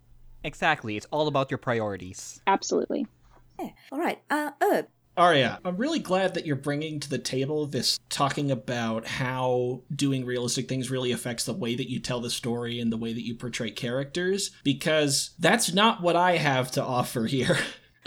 Exactly. It's all about your priorities. Absolutely. Yeah. All right. Uh, Herb, Aurea, I'm really glad that you're bringing to the table this talking about how doing realistic things really affects the way that you tell the story and the way that you portray characters, because that's not what I have to offer here.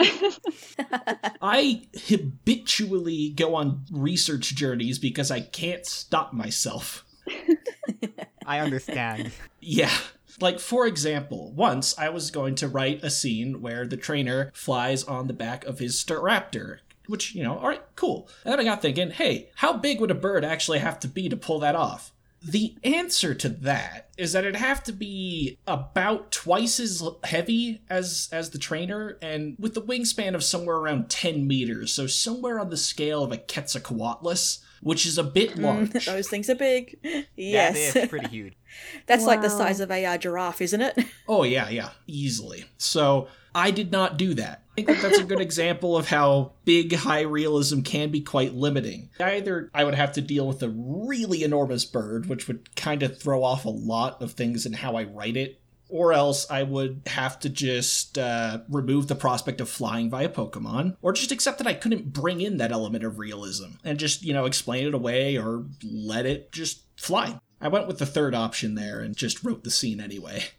I habitually go on research journeys because I can't stop myself. I understand. Yeah. Like, for example, once I was going to write a scene where the trainer flies on the back of his Staraptor, which, you know, all right, cool. And then I got thinking, hey, how big would a bird actually have to be to pull that off? The answer to that is that it'd have to be about twice as heavy as as the trainer, and with the wingspan of somewhere around 10 meters, so somewhere on the scale of a Quetzalcoatlus, which is a bit large. Mm, those things are big. Yes. That is pretty huge. That's like the size of a uh, giraffe, isn't it? Oh yeah, yeah, easily. So I did not do that. I think that that's a good example of how big high realism can be quite limiting. Either I would have to deal with a really enormous bird, which would kind of throw off a lot of things in how I write it, or else I would have to just uh, remove the prospect of flying via Pokemon, or just accept that I couldn't bring in that element of realism and just, you know, explain it away or let it just fly. I went with the third option there and just wrote the scene anyway.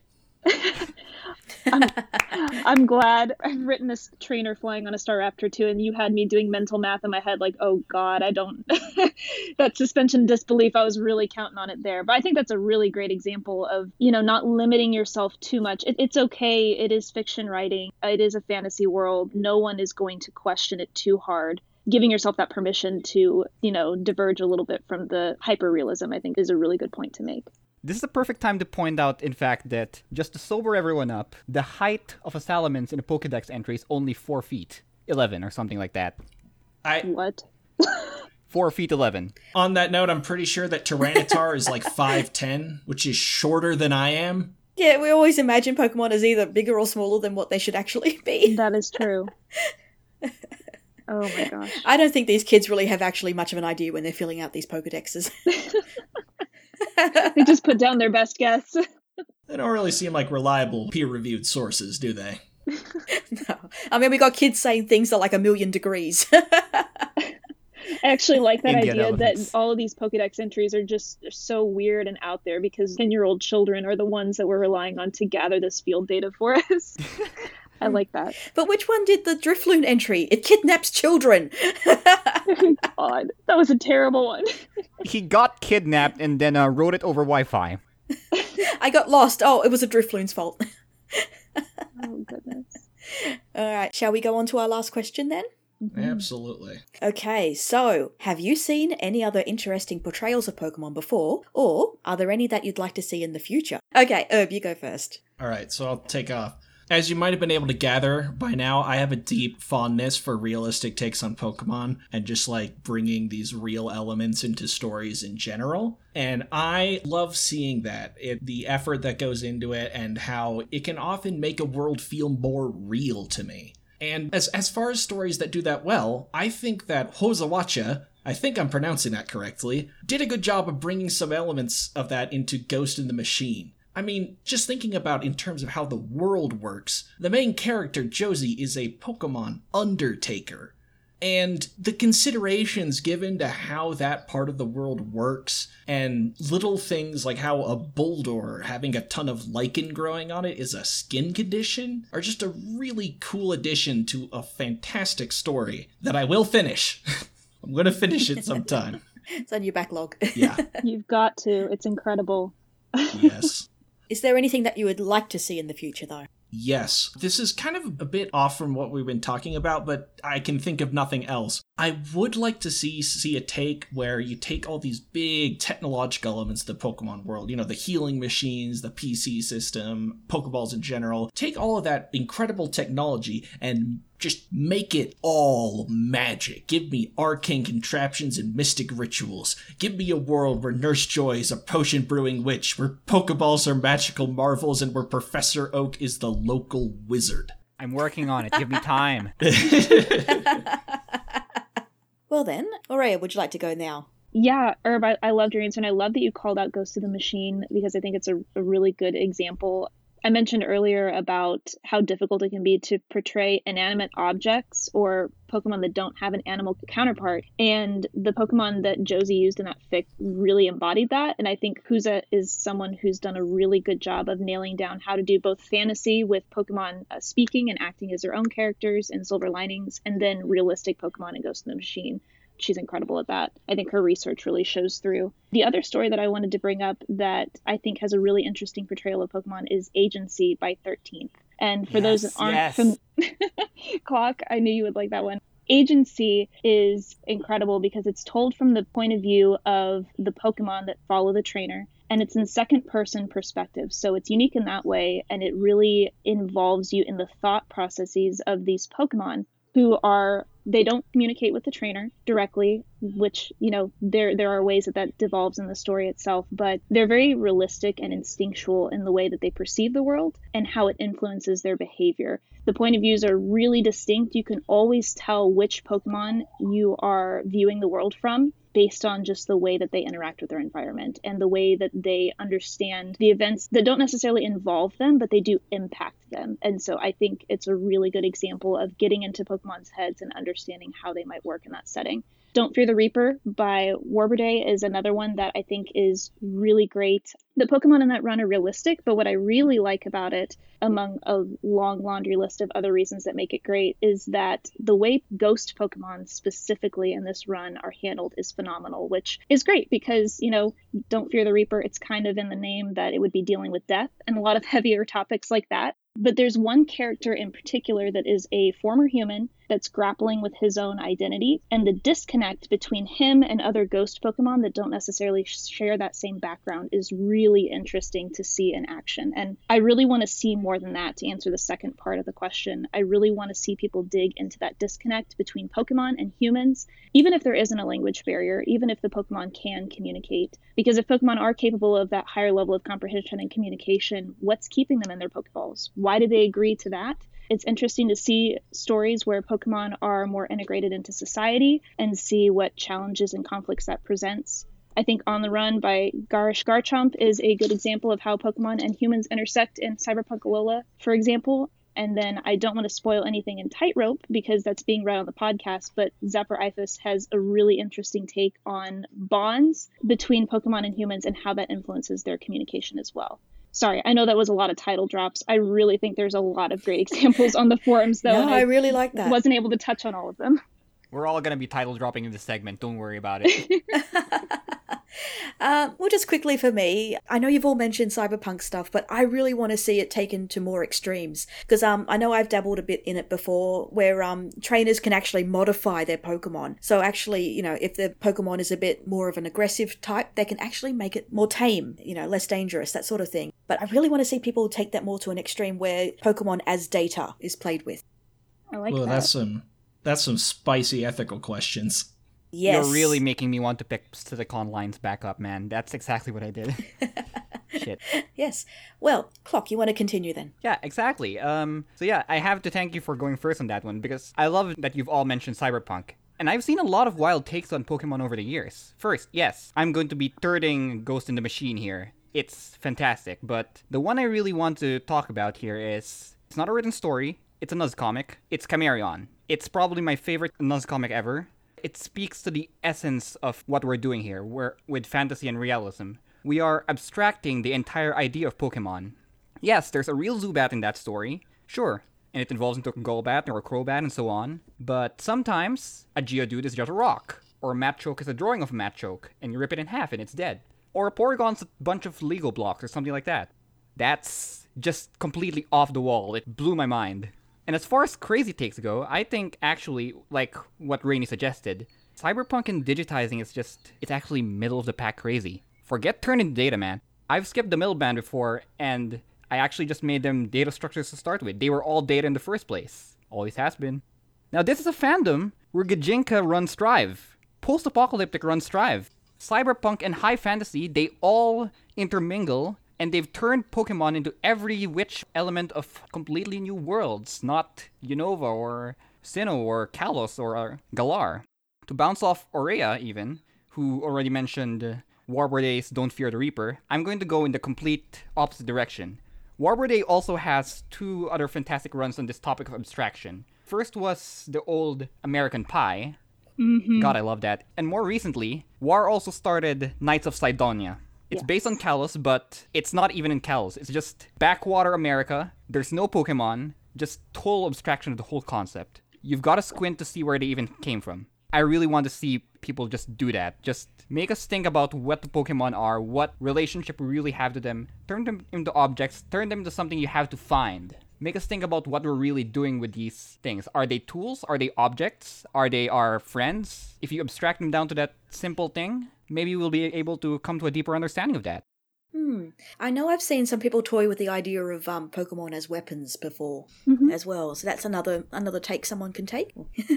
I'm glad I've written this trainer flying on a Staraptor too, and you had me doing mental math in my head, like, oh god, I don't. that suspension disbelief, I was really counting on it there. But I think that's a really great example of, you know, not limiting yourself too much. It, it's okay. It is fiction writing. It is a fantasy world. No one is going to question it too hard. Giving yourself that permission to, you know, diverge a little bit from the hyper realism, I think, is a really good point to make. This is the perfect time to point out, in fact, that just to sober everyone up, the height of a salamence in a Pokedex entry is only 4 feet 11 or something like that. I What? 4 feet 11. on that note, I'm pretty sure that Tyranitar is like 5'10, which is shorter than I am. yeah, we always imagine Pokemon as either bigger or smaller than what they should actually be. That is true. Oh my gosh. I don't think these kids really have actually much of an idea when they're filling out these Pokedexes. they just put down their best guess. They don't really seem like reliable peer reviewed sources, do they? no. I mean, we got kids saying things that like a million degrees. I actually like that Indian idea elephants. that all of these Pokedex entries are just so weird and out there because 10 year old children are the ones that we're relying on to gather this field data for us. I like that. but which one did the Drifloon entry? It kidnaps children. God, that was a terrible one. He got kidnapped and then uh, wrote it over Wi-Fi. I got lost. Oh, it was a Drifloon's fault. Oh, goodness. All right, shall we go on to our last question then? Absolutely. Okay, so have you seen any other interesting portrayals of Pokemon before, or are there any that you'd like to see in the future? Okay, Herb, you go first. All right, so I'll take off. As you might have been able to gather by now, I have a deep fondness for realistic takes on Pokemon and just like bringing these real elements into stories in general. And I love seeing that. It, the effort that goes into it and how it can often make a world feel more real to me. And as, as far as stories that do that well, I think that Hozawacha, I think I'm pronouncing that correctly, did a good job of bringing some elements of that into Ghost in the Machine. I mean, just thinking about in terms of how the world works, the main character, Josie, is a Pokemon Undertaker. And the considerations given to how that part of the world works, and little things like how a Boldore having a ton of lichen growing on it is a skin condition, are just a really cool addition to a fantastic story that I will finish. I'm gonna finish it sometime. It's on your backlog. Yeah, You've got to. It's incredible. yes. Is there anything that you would like to see in the future, though? Yes. This is kind of a bit off from what we've been talking about, but I can think of nothing else. I would like to see see a take where you take all these big technological elements of the Pokemon world, you know, the healing machines, the PC system, Pokeballs in general, take all of that incredible technology and just make it all magic. Give me arcane contraptions and mystic rituals. Give me a world where Nurse Joy is a potion brewing witch, where Pokeballs are magical marvels, and where Professor Oak is the local wizard. I'm working on it. Give me time. Well then, Aurea, would you like to go now? Yeah, Herb, I, I loved your answer, and I love that you called out Ghost of the Machine because I think it's a, a really good example. I mentioned earlier about how difficult it can be to portray inanimate objects or Pokemon that don't have an animal counterpart. And the Pokemon that Josie used in that fic really embodied that. And I think Huza is someone who's done a really good job of nailing down how to do both fantasy with Pokemon uh, speaking and acting as their own characters in Silver Linings, and then realistic Pokemon in Ghost in the Machine she's incredible at that. I think her research really shows through. The other story that I wanted to bring up that I think has a really interesting portrayal of Pokemon is Agency by 13th. And for those that aren't yes. fam- Clock, I knew you would like that one. Agency is incredible because it's told from the point of view of the Pokemon that follow the trainer. And it's in second person perspective. So it's unique in that way. And it really involves you in the thought processes of these Pokemon who are they don't communicate with the trainer directly which you know there there are ways that that devolves in the story itself but they're very realistic and instinctual in the way that they perceive the world and how it influences their behavior the point of views are really distinct you can always tell which pokemon you are viewing the world from based on just the way that they interact with their environment and the way that they understand the events that don't necessarily involve them, but they do impact them. And so I think it's a really good example of getting into Pokemon's heads and understanding how they might work in that setting. Don't Fear the Reaper by Warberday is another one that I think is really great. The Pokemon in that run are realistic, but what I really like about it, among a long laundry list of other reasons that make it great, is that the way ghost Pokemon specifically in this run are handled is phenomenal, which is great because, you know, Don't Fear the Reaper, it's kind of in the name that it would be dealing with death and a lot of heavier topics like that. But there's one character in particular that is a former human that's grappling with his own identity, and the disconnect between him and other ghost Pokemon that don't necessarily share that same background is really interesting to see in action. And I really want to see more than that to answer the second part of the question. I really want to see people dig into that disconnect between Pokemon and humans, even if there isn't a language barrier, even if the Pokemon can communicate. Because if Pokemon are capable of that higher level of comprehension and communication, what's keeping them in their Pokeballs? why did they agree to that? It's interesting to see stories where Pokemon are more integrated into society and see what challenges and conflicts that presents. I think On the Run by Garish Garchomp is a good example of how Pokemon and humans intersect in Cyberpunk Alola, for example. And then I don't want to spoil anything in Tightrope because that's being read on the podcast, but Zephyr Eithus has a really interesting take on bonds between Pokemon and humans and how that influences their communication as well. Sorry, I know that was a lot of title drops. I really think there's a lot of great examples on the forums, though. no, I really like that. Wasn't able to touch on all of them. We're all gonna be title dropping in this segment. Don't worry about it. Uh, well, just quickly for me, I know you've all mentioned cyberpunk stuff, but I really want to see it taken to more extremes because um, I know I've dabbled a bit in it before, where um, trainers can actually modify their Pokemon. So actually, you know, if the Pokemon is a bit more of an aggressive type, they can actually make it more tame, you know, less dangerous, that sort of thing. But I really want to see people take that more to an extreme where Pokemon as data is played with. I like well, that. that's some that's some spicy ethical questions. Yes. You're really making me want to pick Silicon lines back up, man. That's exactly what I did. Shit. Yes. Well, Clock, you want to continue then? Yeah, exactly. Um, so yeah, I have to thank you for going first on that one because I love that you've all mentioned Cyberpunk. And I've seen a lot of wild takes on Pokemon over the years. First, yes, I'm going to be thirding Ghost in the Machine here. It's fantastic, but the one I really want to talk about here is it's not a written story, it's a Nuz comic. It's Chameleon. It's probably my favorite Nuz comic ever. It speaks to the essence of what we're doing here, where with fantasy and realism. We are abstracting the entire idea of Pokemon. Yes, there's a real Zubat in that story, sure, and it evolves into a Golbat or a Crobat and so on, but sometimes a Geodude is just a rock, or a Machoke is a drawing of a Machoke, and you rip it in half and it's dead. Or a Porygon's a bunch of Lego blocks or something like that. That's just completely off the wall. It blew my mind. And as far as crazy takes go, I think actually, like what Rainey suggested, Cyberpunk and digitizing is just, it's actually middle of the pack crazy. Forget turning data, man. I've skipped the middle band before, and I actually just made them data structures to start with. They were all data in the first place. Always has been. Now, this is a fandom where Gijinka runs Strive. Post apocalyptic runs Strive. Cyberpunk and high fantasy, they all intermingle and they've turned Pokemon into every which element of completely new worlds, not Unova or Sinnoh or Kalos or uh, Galar. To bounce off Aurea, even, who already mentioned uh, Warbird Days Don't Fear the Reaper, I'm going to go in the complete opposite direction. Warbird Day also has two other fantastic runs on this topic of abstraction. First was the old American Pie. Mm-hmm. God, I love that. And more recently, War also started Knights of Sidonia, it's Yes. based on Kalos, but it's not even in Kalos. It's just backwater America. There's no Pokemon, just total abstraction of the whole concept. You've got to squint to see where they even came from. I really want to see people just do that. Just make us think about what the Pokemon are, what relationship we really have to them, turn them into objects, turn them into something you have to find. Make us think about what we're really doing with these things. Are they tools? Are they objects? Are they our friends? If you abstract them down to that simple thing, maybe we'll be able to come to a deeper understanding of that. Hmm. I know I've seen some people toy with the idea of um, Pokemon as weapons before Mhm. as well. So that's another another take someone can take.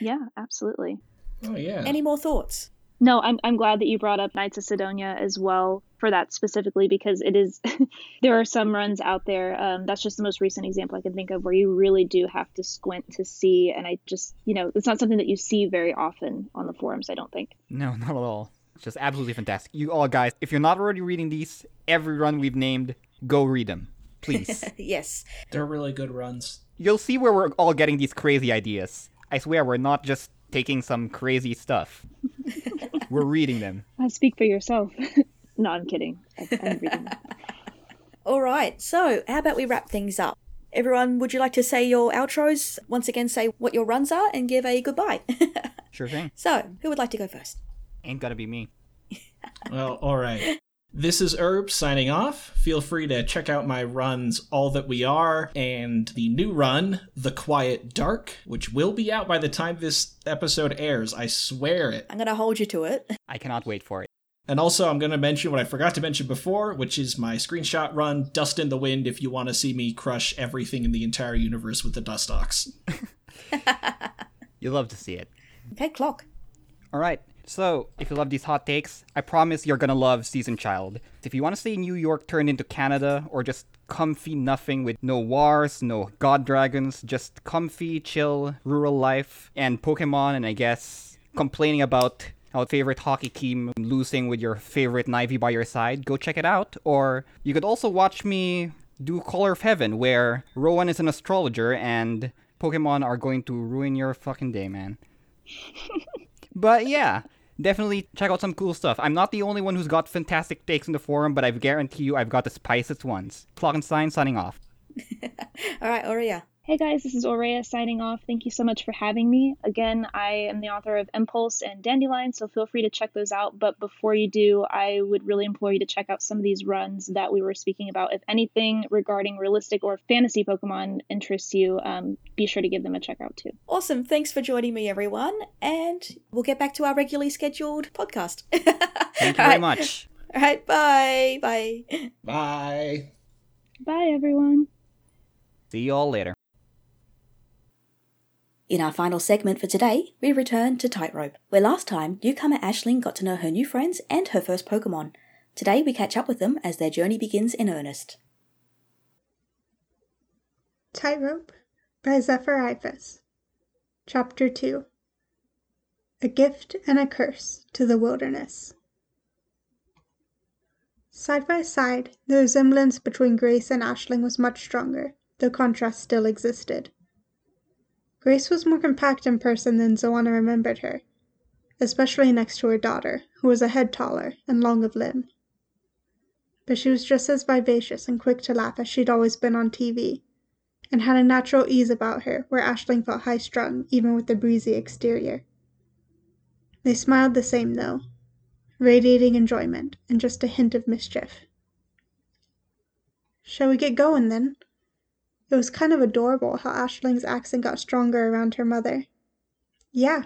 Yeah, absolutely. Oh yeah. Any more thoughts? No, I'm I'm glad that you brought up Knights of Sidonia as well for that specifically because it is there are some runs out there. Um, that's just the most recent example I can think of where you really do have to squint to see, and I just you know it's not something that you see very often on the forums. I don't think. No, not at all. It's just absolutely fantastic. You all guys, if you're not already reading these, every run we've named, go read them. Please. yes. They're really good runs. You'll see where we're all getting these crazy ideas. I swear we're not just taking some crazy stuff. we're reading them. I speak for yourself. No, I'm kidding. I, I'm All right. So how about we wrap things up? Everyone, would you like to say your outros? Once again, say what your runs are and give a goodbye. Sure thing. so, who would like to go first? Ain't gonna be me. Well, all right. This is Herb signing off. Feel free to check out my runs All That We Are and the new run, The Quiet Dark, which will be out by the time this episode airs. I swear it. I'm going to hold you to it. I cannot wait for it. And also, I'm going to mention what I forgot to mention before, which is my screenshot run, Dust in the Wind, if you want to see me crush everything in the entire universe with the Dustox. You love to see it. Okay, clock. All right. So, if you love these hot takes, I promise you're gonna love Season Child. If you want to see New York turned into Canada, or just comfy nothing with no wars, no god dragons, just comfy, chill, rural life, and Pokemon, and I guess complaining about our favorite hockey team losing with your favorite Nivey by your side, go check it out. Or you could also watch me do Color of Heaven, where Rowan is an astrologer and Pokemon are going to ruin your fucking day, man. but yeah, definitely check out some cool stuff. I'm not the only one who's got fantastic takes in the forum, but I guarantee you I've got the spiciest ones. Clockenstein signing off. All right, Aurea. Hey guys, this is Aurea signing off. Thank you so much for having me. Again, I am the author of Impulse and Dandelion, so feel free to check those out. But before you do, I would really implore you to check out some of these runs that we were speaking about. If anything regarding realistic or fantasy Pokemon interests you, um, be sure to give them a check out too. Awesome. Thanks for joining me, everyone. And we'll get back to our regularly scheduled podcast. Thank you very much. All right, bye. Bye. Bye. Bye, everyone. See you all later. In our final segment for today, we return to Tightrope, where last time newcomer Ashling got to know her new friends and her first Pokemon. Today we catch up with them as their journey begins in earnest. Tightrope by Zephyr Eifus. Chapter 2 A Gift and a Curse to the Wilderness. Side by side, the resemblance between Grace and Ashling was much stronger, though contrast still existed. Grace was more compact in person than Zoana remembered her, especially next to her daughter, who was a head taller and long of limb. But she was just as vivacious and quick to laugh as she'd always been on TV, and had a natural ease about her where Aisling felt high strung even with the breezy exterior. They smiled the same, though, radiating enjoyment and just a hint of mischief. Shall we get going then? It was kind of adorable how Ashling's accent got stronger around her mother. Yeah.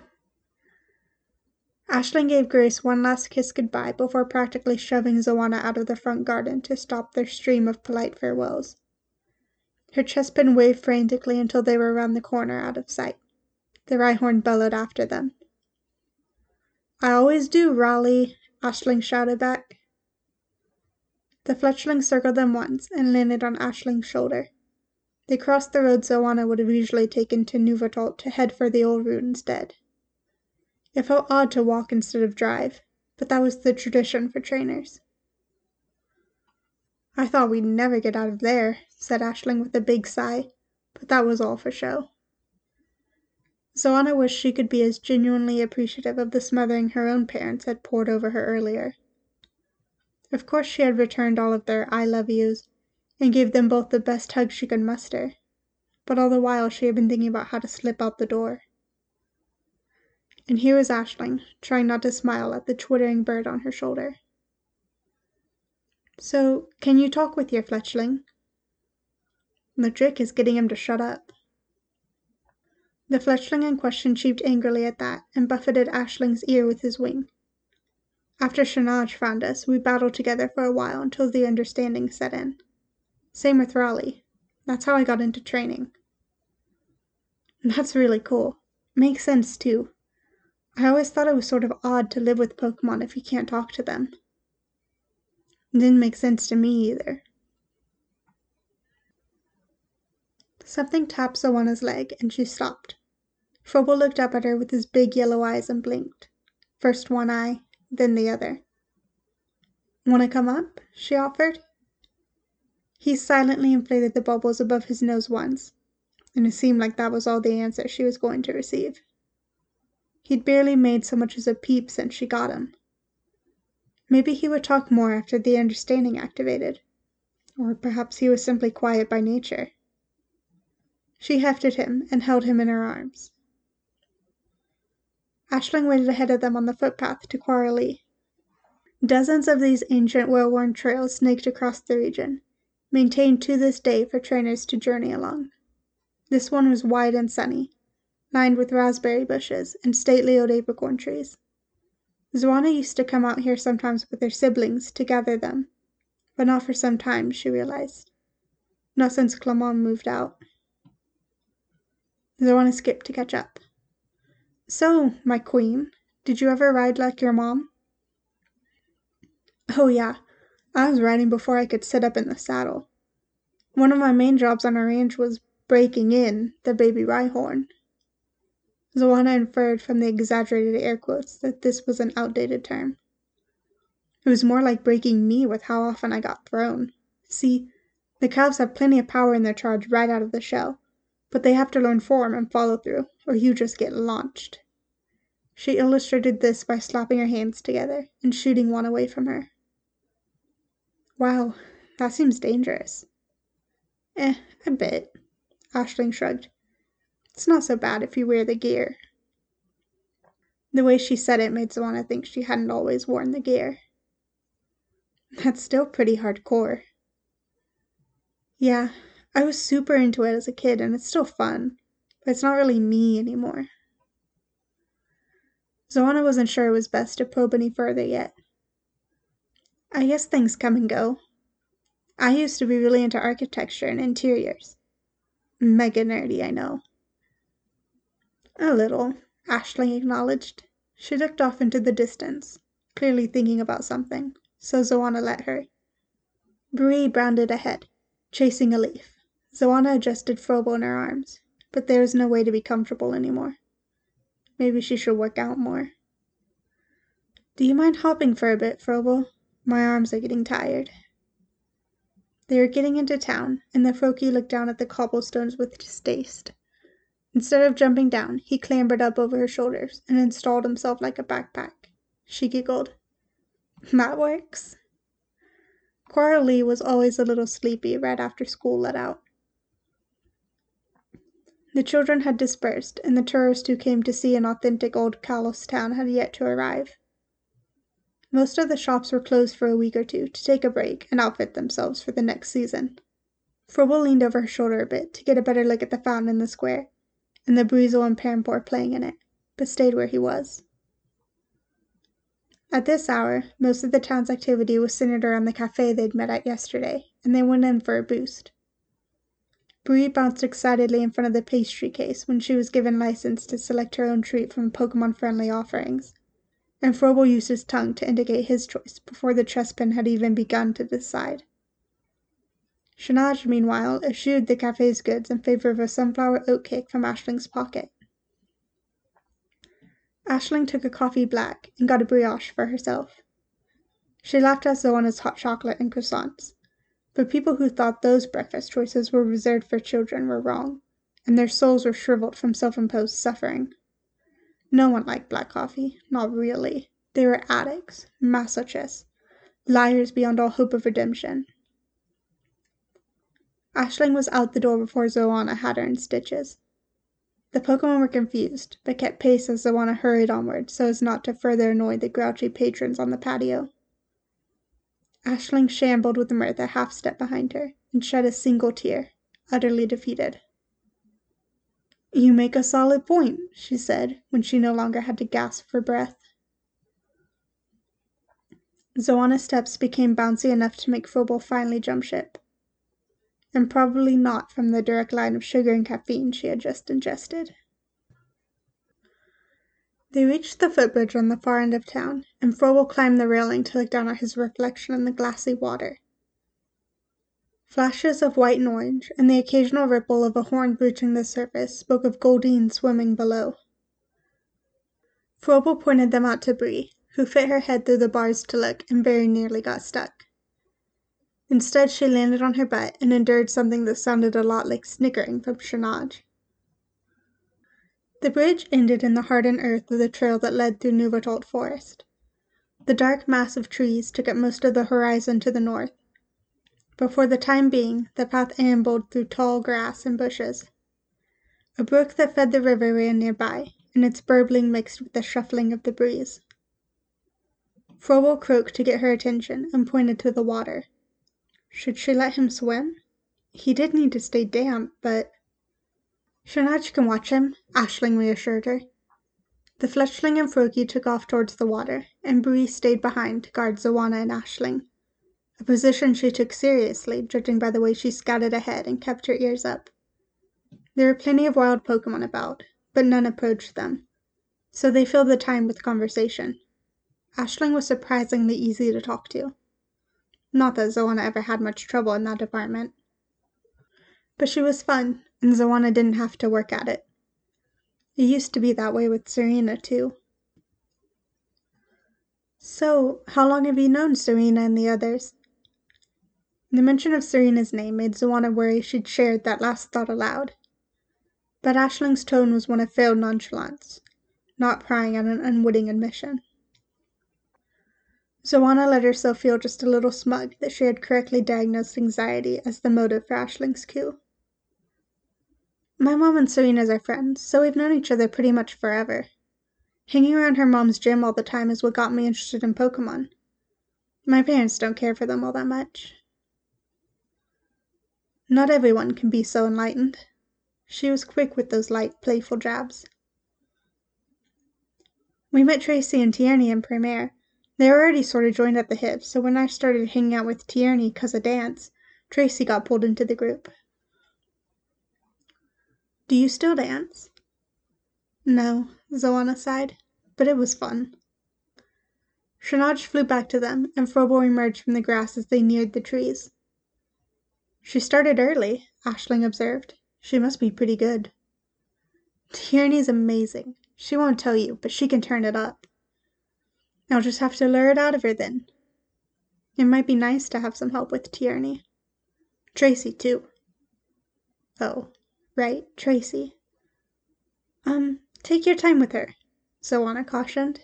Aisling gave Grace one last kiss goodbye before practically shoving Zoana out of the front garden to stop their stream of polite farewells. Her Chespin waved frantically until they were around the corner out of sight. The Rhyhorn bellowed after them. I always do, Raleigh, Aisling shouted back. The fletchling circled them once and landed on Aisling's shoulder. They crossed the road Zoana would have usually taken to Yveltal to head for the old route instead. It felt odd to walk instead of drive, but that was the tradition for trainers. I thought we'd never get out of there, said Aisling with a big sigh, but that was all for show. Zoana wished she could be as genuinely appreciative of the smothering her own parents had poured over her earlier. Of course she had returned all of their I love yous, and gave them both the best hug she could muster, but all the while she had been thinking about how to slip out the door. And here was Aisling, trying not to smile at the twittering bird on her shoulder. So, can you talk with your fletchling? The trick is getting him to shut up. The fletchling in question cheeped angrily at that and buffeted Aisling's ear with his wing. After Shanaj found us, we battled together for a while until the understanding set in. Same with Raleigh. That's how I got into training. That's really cool. Makes sense too. I always thought it was sort of odd to live with Pokemon if you can't talk to them. It didn't make sense to me either. Something tapped Zoana's leg and she stopped. Phobal looked up at her with his big yellow eyes and blinked. First one eye, then the other. Want to come up? she offered. He silently inflated the bubbles above his nose once, and it seemed like that was all the answer she was going to receive. He'd barely made so much as a peep since she got him. Maybe he would talk more after the understanding activated. Or perhaps he was simply quiet by nature. She hefted him and held him in her arms. Aisling waited ahead of them on the footpath to Quarrelly. Dozens of these ancient, well-worn trails snaked across the region, maintained to this day for trainers to journey along. This one was wide and sunny, lined with raspberry bushes and stately old apricorn trees. Zoana used to come out here sometimes with her siblings to gather them, but not for some time, she realized. Not since Clement moved out. Zoana skipped to catch up. So, my queen, Did you ever ride like your mom? Oh, yeah. I was riding before I could sit up in the saddle. One of my main jobs on a range was breaking in the baby Rhyhorn. Zoana inferred from the exaggerated air quotes that this was an outdated term. It was more like breaking me with how often I got thrown. See, the calves have plenty of power in their charge right out of the shell, but they have to learn form and follow through, or you just get launched. She illustrated this by slapping her hands together and shooting one away from her. Wow, that seems dangerous. Eh, a bit. Aisling shrugged. It's not so bad if you wear the gear. The way she said it made Zoana think she hadn't always worn the gear. That's still pretty hardcore. Yeah, I was super into it as a kid and it's still fun, but it's not really me anymore. Zoana wasn't sure it was best to probe any further yet. I guess things come and go. I used to be really into architecture and interiors. Mega nerdy, I know. A little, Aisling acknowledged. She looked off into the distance, clearly thinking about something, so Zoana let her. Bree bounded ahead, chasing a leaf. Zoana adjusted Frobo in her arms, but there was no way to be comfortable anymore. Maybe she should work out more. Do you mind hopping for a bit, Frobo? My arms are getting tired. They were getting into town, and the Froakie looked down at the cobblestones with distaste. Instead of jumping down, he clambered up over her shoulders and installed himself like a backpack. She giggled. That works. Coralie was always a little sleepy right after school let out. The children had dispersed, and the tourists who came to see an authentic old Kalos town had yet to arrive. Most of the shops were closed for a week or two to take a break and outfit themselves for the next season. Frobo leaned over her shoulder a bit to get a better look at the fountain in the square, and the Brizel and Parampor playing in it, but stayed where he was. At this hour, most of the town's activity was centered around the cafe they'd met at yesterday, and they went in for a boost. Bree bounced excitedly in front of the pastry case when she was given license to select her own treat from Pokemon friendly offerings and Frobo used his tongue to indicate his choice before the Chespin had even begun to decide. Shanaj, meanwhile, eschewed the cafe's goods in favor of a sunflower oatcake from Aisling's pocket. Aisling took a coffee black and got a brioche for herself. She laughed at Zoana's hot chocolate and croissants, but people who thought those breakfast choices were reserved for children were wrong, and their souls were shriveled from self imposed suffering. No one liked black coffee, not really. They were addicts, masochists, liars beyond all hope of redemption. Aisling was out the door before Zoana had her in stitches. The Pokemon were confused, but kept pace as Zoana hurried onward so as not to further annoy the grouchy patrons on the patio. Aisling shambled with mirth a half step behind her and shed a single tear, utterly defeated. You make a solid point, she said, when she no longer had to gasp for breath. Zoana's steps became bouncy enough to make Frobo finally jump ship. And probably not from the direct line of sugar and caffeine she had just ingested. They reached the footbridge on the far end of town, and Frobo climbed the railing to look down at his reflection in the glassy water. Flashes of white and orange, and the occasional ripple of a horn breaching the surface, spoke of Goldeen swimming below. Frobo pointed them out to Bree, who fit her head through the bars to look and very nearly got stuck. Instead, she landed on her butt and endured something that sounded a lot like snickering from Shanaj. The bridge ended in the hardened earth of the trail that led through Nuvatult Forest. The dark mass of trees took up most of the horizon to the north, but for the time being the path ambled through tall grass and bushes. A brook that fed the river ran nearby, and its burbling mixed with the shuffling of the breeze. Frobo croaked to get her attention and pointed to the water. Should she let him swim? He did need to stay damp, but... Shanaj can watch him, Aisling reassured her. The fletchling and Froakie took off towards the water, and Bree stayed behind to guard Zoana and Aisling a position she took seriously, judging by the way she scouted ahead and kept her ears up. There were plenty of wild Pokemon about, but none approached them. so they filled the time with conversation. Ashling was surprisingly easy to talk to. Not that Zoana ever had much trouble in that department. But she was fun, and Zoana didn't have to work at it. It used to be that way with Serena, too. So, how long have you known Serena and the others? The mention of Serena's name made Zoana worry she'd shared that last thought aloud. But Aisling's tone was one of failed nonchalance, not prying at an unwitting admission. Zoana let herself feel just a little smug that she had correctly diagnosed anxiety as the motive for Aisling's coup. My mom and Serena's are friends, so we've known each other pretty much forever. Hanging around her mom's gym all the time is what got me interested in Pokemon. My parents don't care for them all that much. Not everyone can be so enlightened. She was quick with those light, playful jabs. We met Tracy and Tierney in Primaire. They were already sort of joined at the hip, so when I started hanging out with Tierney because of dance, Tracy got pulled into the group. Do you still dance? No, Zoana sighed, but it was fun. Shanaj flew back to them, and Frobo emerged from the grass as they neared the trees. She started early, Ashling observed. She must be pretty good. Tierney's amazing. She won't tell you, but she can turn it up. I'll just have to lure it out of her then. It might be nice to have some help with Tierney. Tracy, too. Oh, right, Tracy. Um, take your time with her, Zoana cautioned.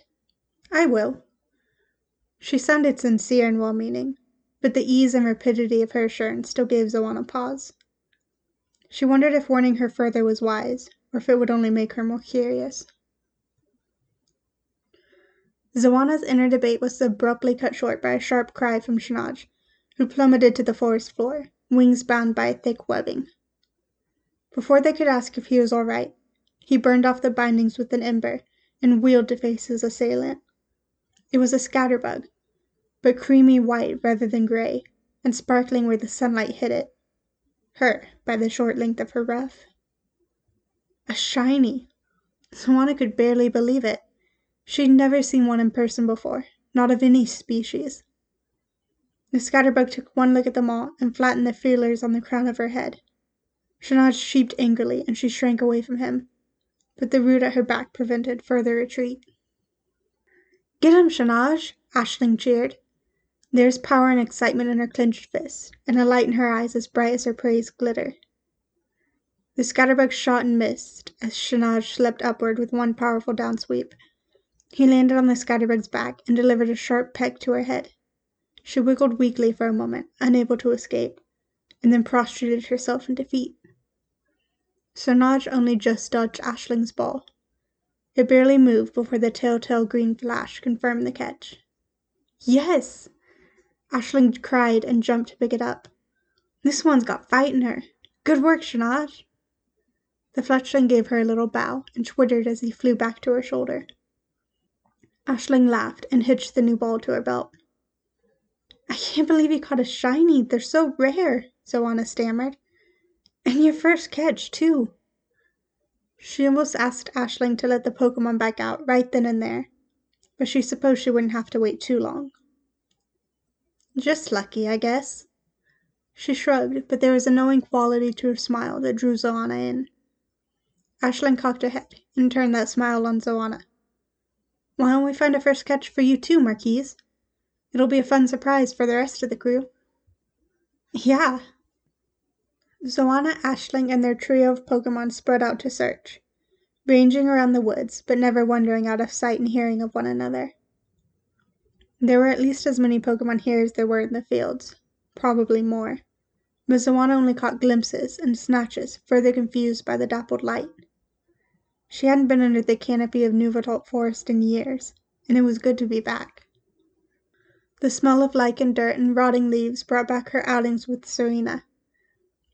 I will. She sounded sincere and well meaning, but the ease and rapidity of her assurance still gave Zoana pause. She wondered if warning her further was wise, or if it would only make her more curious. Zoana's inner debate was abruptly cut short by a sharp cry from Shanaj, who plummeted to the forest floor, wings bound by a thick webbing. Before they could ask if he was all right, he burned off the bindings with an ember and wheeled to face his assailant. It was a scatterbug, but creamy white rather than gray, and sparkling where the sunlight hit it. Her, by the short length of her ruff. A shiny! Zoana could barely believe it. She'd never seen one in person before, not of any species. The scatterbug took one look at them all and flattened the feelers on the crown of her head. Shanaj sheeped angrily, and she shrank away from him, but the root at her back prevented further retreat. Get him, Shanaj! Aisling cheered. There's power and excitement in her clenched fist, and a light in her eyes as bright as her prey's glitter. The scatterbug shot and missed as Shanaj leapt upward with one powerful down sweep. He landed on the scatterbug's back and delivered a sharp peck to her head. She wiggled weakly for a moment, unable to escape, and then prostrated herself in defeat. Shanaj only just dodged Aisling's ball. It barely moved before the telltale green flash confirmed the catch. Yes! Aisling cried and jumped to pick it up. This one's got fight in her. Good work, Shanaj. The fletchling gave her a little bow and twittered as he flew back to her shoulder. Aisling laughed and hitched the new ball to her belt. I can't believe you caught a shiny. They're so rare, Zoana stammered. And your first catch, too. She almost asked Aisling to let the Pokemon back out right then and there, but she supposed she wouldn't have to wait too long. Just lucky, I guess. She shrugged, but there was a knowing quality to her smile that drew Zoana in. Aisling cocked her head and turned that smile on Zoana. Why don't we find a first catch for you too, Marquise? It'll be a fun surprise for the rest of the crew. Yeah. Zoana, Aisling, and their trio of Pokemon spread out to search, ranging around the woods, but never wandering out of sight and hearing of one another. There were at least as many Pokemon here as there were in the fields, probably more, but only caught glimpses and snatches, further confused by the dappled light. She hadn't been under the canopy of Nuvotalt Forest in years, and it was good to be back. The smell of lichen dirt and rotting leaves brought back her outings with Serena.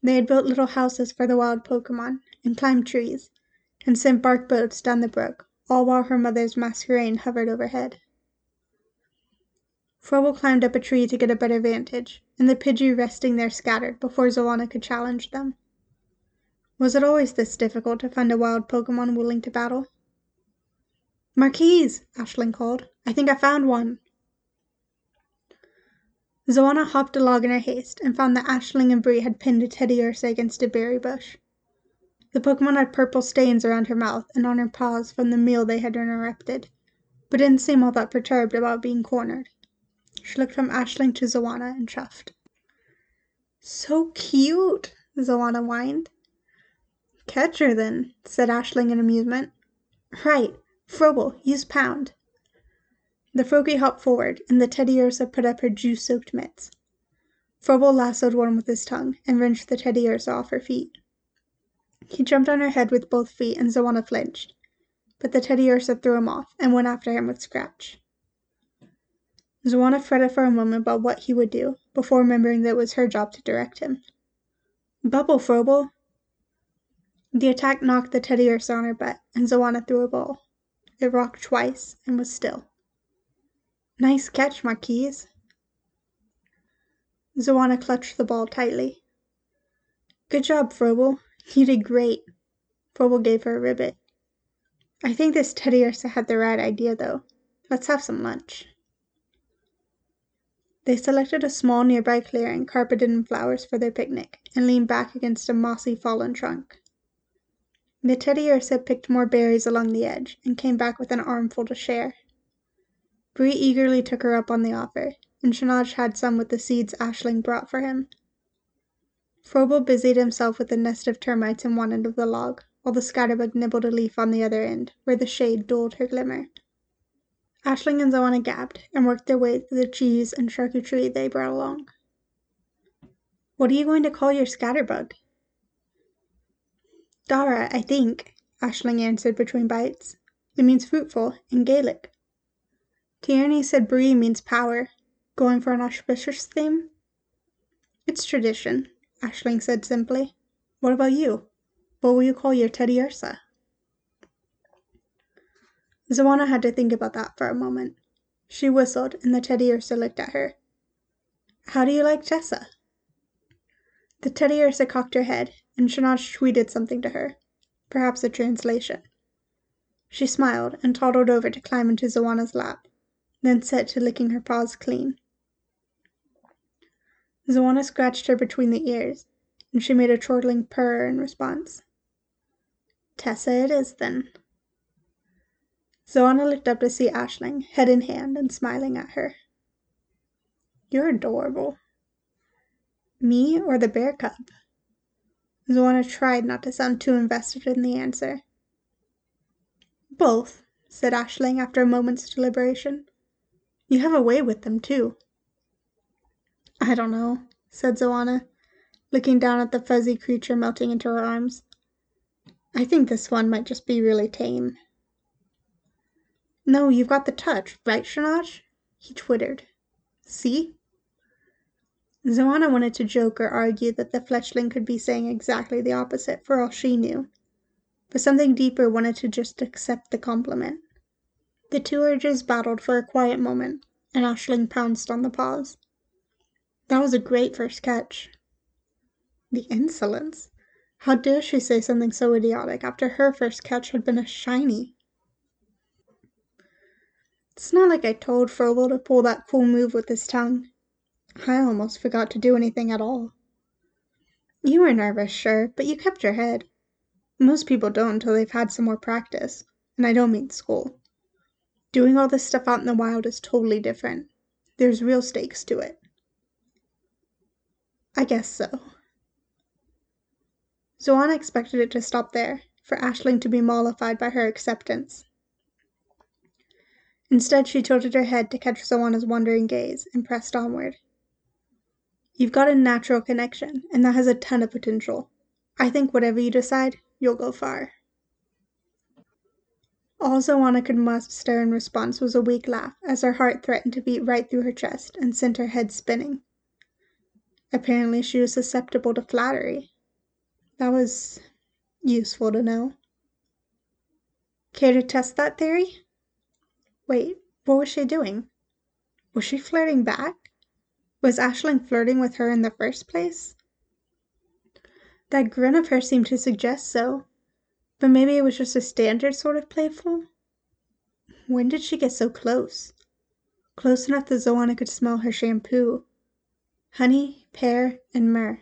They had built little houses for the wild Pokemon, and climbed trees, and sent bark boats down the brook, all while her mother's Masquerain hovered overhead. Froebel climbed up a tree to get a better vantage, and the Pidgey resting there scattered before Zoana could challenge them. Was it always this difficult to find a wild Pokemon willing to battle? Marquise, Aisling called. I think I found one. Zoana hopped along in her haste and found that Aisling and Bree had pinned a Teddiursa against a berry bush. The Pokemon had purple stains around her mouth and on her paws from the meal they had interrupted, but didn't seem all that perturbed about being cornered. She looked from Ashling to Zoana and chuffed. So cute, Zoana whined. Catch her then, said Ashling in amusement. Right, Froebel, use pound. The Froakie hopped forward, and the Teddiursa put up her juice-soaked mitts. Froebel lassoed one with his tongue and wrenched the Teddiursa off her feet. He jumped on her head with both feet, and Zoana flinched, but the Teddiursa threw him off and went after him with Scratch. Zoana fretted for a moment about what he would do, before remembering that it was her job to direct him. Bubble, Froebel! The attack knocked the Teddiursa on her butt, and Zoana threw a ball. It rocked twice and was still. Nice catch, Marquise. Zoana clutched the ball tightly. Good job, Froebel. You did great. Froebel gave her a ribbit. I think this Teddiursa had the right idea, though. Let's have some lunch. They selected a small nearby clearing carpeted in flowers for their picnic and leaned back against a mossy fallen trunk. The Teddiursa picked more berries along the edge and came back with an armful to share. Bree eagerly took her up on the offer, and Shanaj had some with the seeds Aisling brought for him. Froebel busied himself with a nest of termites in one end of the log, while the scatterbug nibbled a leaf on the other end, where the shade dulled her glimmer. Aisling and Zoana gabbed and worked their way through the cheese and charcuterie they brought along. What are you going to call your scatterbug? Dara, I think, Ashling answered between bites. It means fruitful in Gaelic. Tierney said Bree means power. Going for an auspicious theme? It's tradition, Ashling said simply. What about you? What will you call your Teddiursa? Zoana had to think about that for a moment. She whistled, and the Teddiursa looked at her. How do you like Tessa? The Teddiursa cocked her head, and Shanaj tweeted something to her, perhaps a translation. She smiled and toddled over to climb into Zoana's lap then set to licking her paws clean. Zoana scratched her between the ears, and she made a chortling purr in response. Tessa it is, then. Zoana looked up to see Aisling, head in hand, and smiling at her. You're adorable. Me or the bear cub? Zoana tried not to sound too invested in the answer. Both, said Aisling after a moment's deliberation. You have a way with them, too. I don't know, said Zoana, looking down at the fuzzy creature melting into her arms. I think this one might just be really tame. No, you've got the touch, right, Shanaj? He twittered. See? Zoana wanted to joke or argue that the fletchling could be saying exactly the opposite for all she knew, but something deeper wanted to just accept the compliment. The two urges battled for a quiet moment, and Ashling pounced on the pause. That was a great first catch. The insolence! How dare she say something so idiotic after her first catch had been a shiny? It's not like I told Froebel to pull that cool move with his tongue. I almost forgot to do anything at all. You were nervous, sure, but you kept your head. Most people don't until they've had some more practice, and I don't mean school. Doing all this stuff out in the wild is totally different. There's real stakes to it. I guess so. Zoana expected it to stop there, for Aisling to be mollified by her acceptance. Instead, she tilted her head to catch Zoana's wondering gaze and pressed onward. You've got a natural connection, and that has a ton of potential. I think whatever you decide, you'll go far. All Zoana could muster in response was a weak laugh as her heart threatened to beat right through her chest and sent her head spinning. Apparently, she was susceptible to flattery. That was useful to know. Care to test that theory? Wait, what was she doing? Was she flirting back? Was Aisling flirting with her in the first place? That grin of hers seemed to suggest so, but maybe it was just a standard sort of playful? When did she get so close? Close enough that Zoana could smell her shampoo. Honey, pear, and myrrh.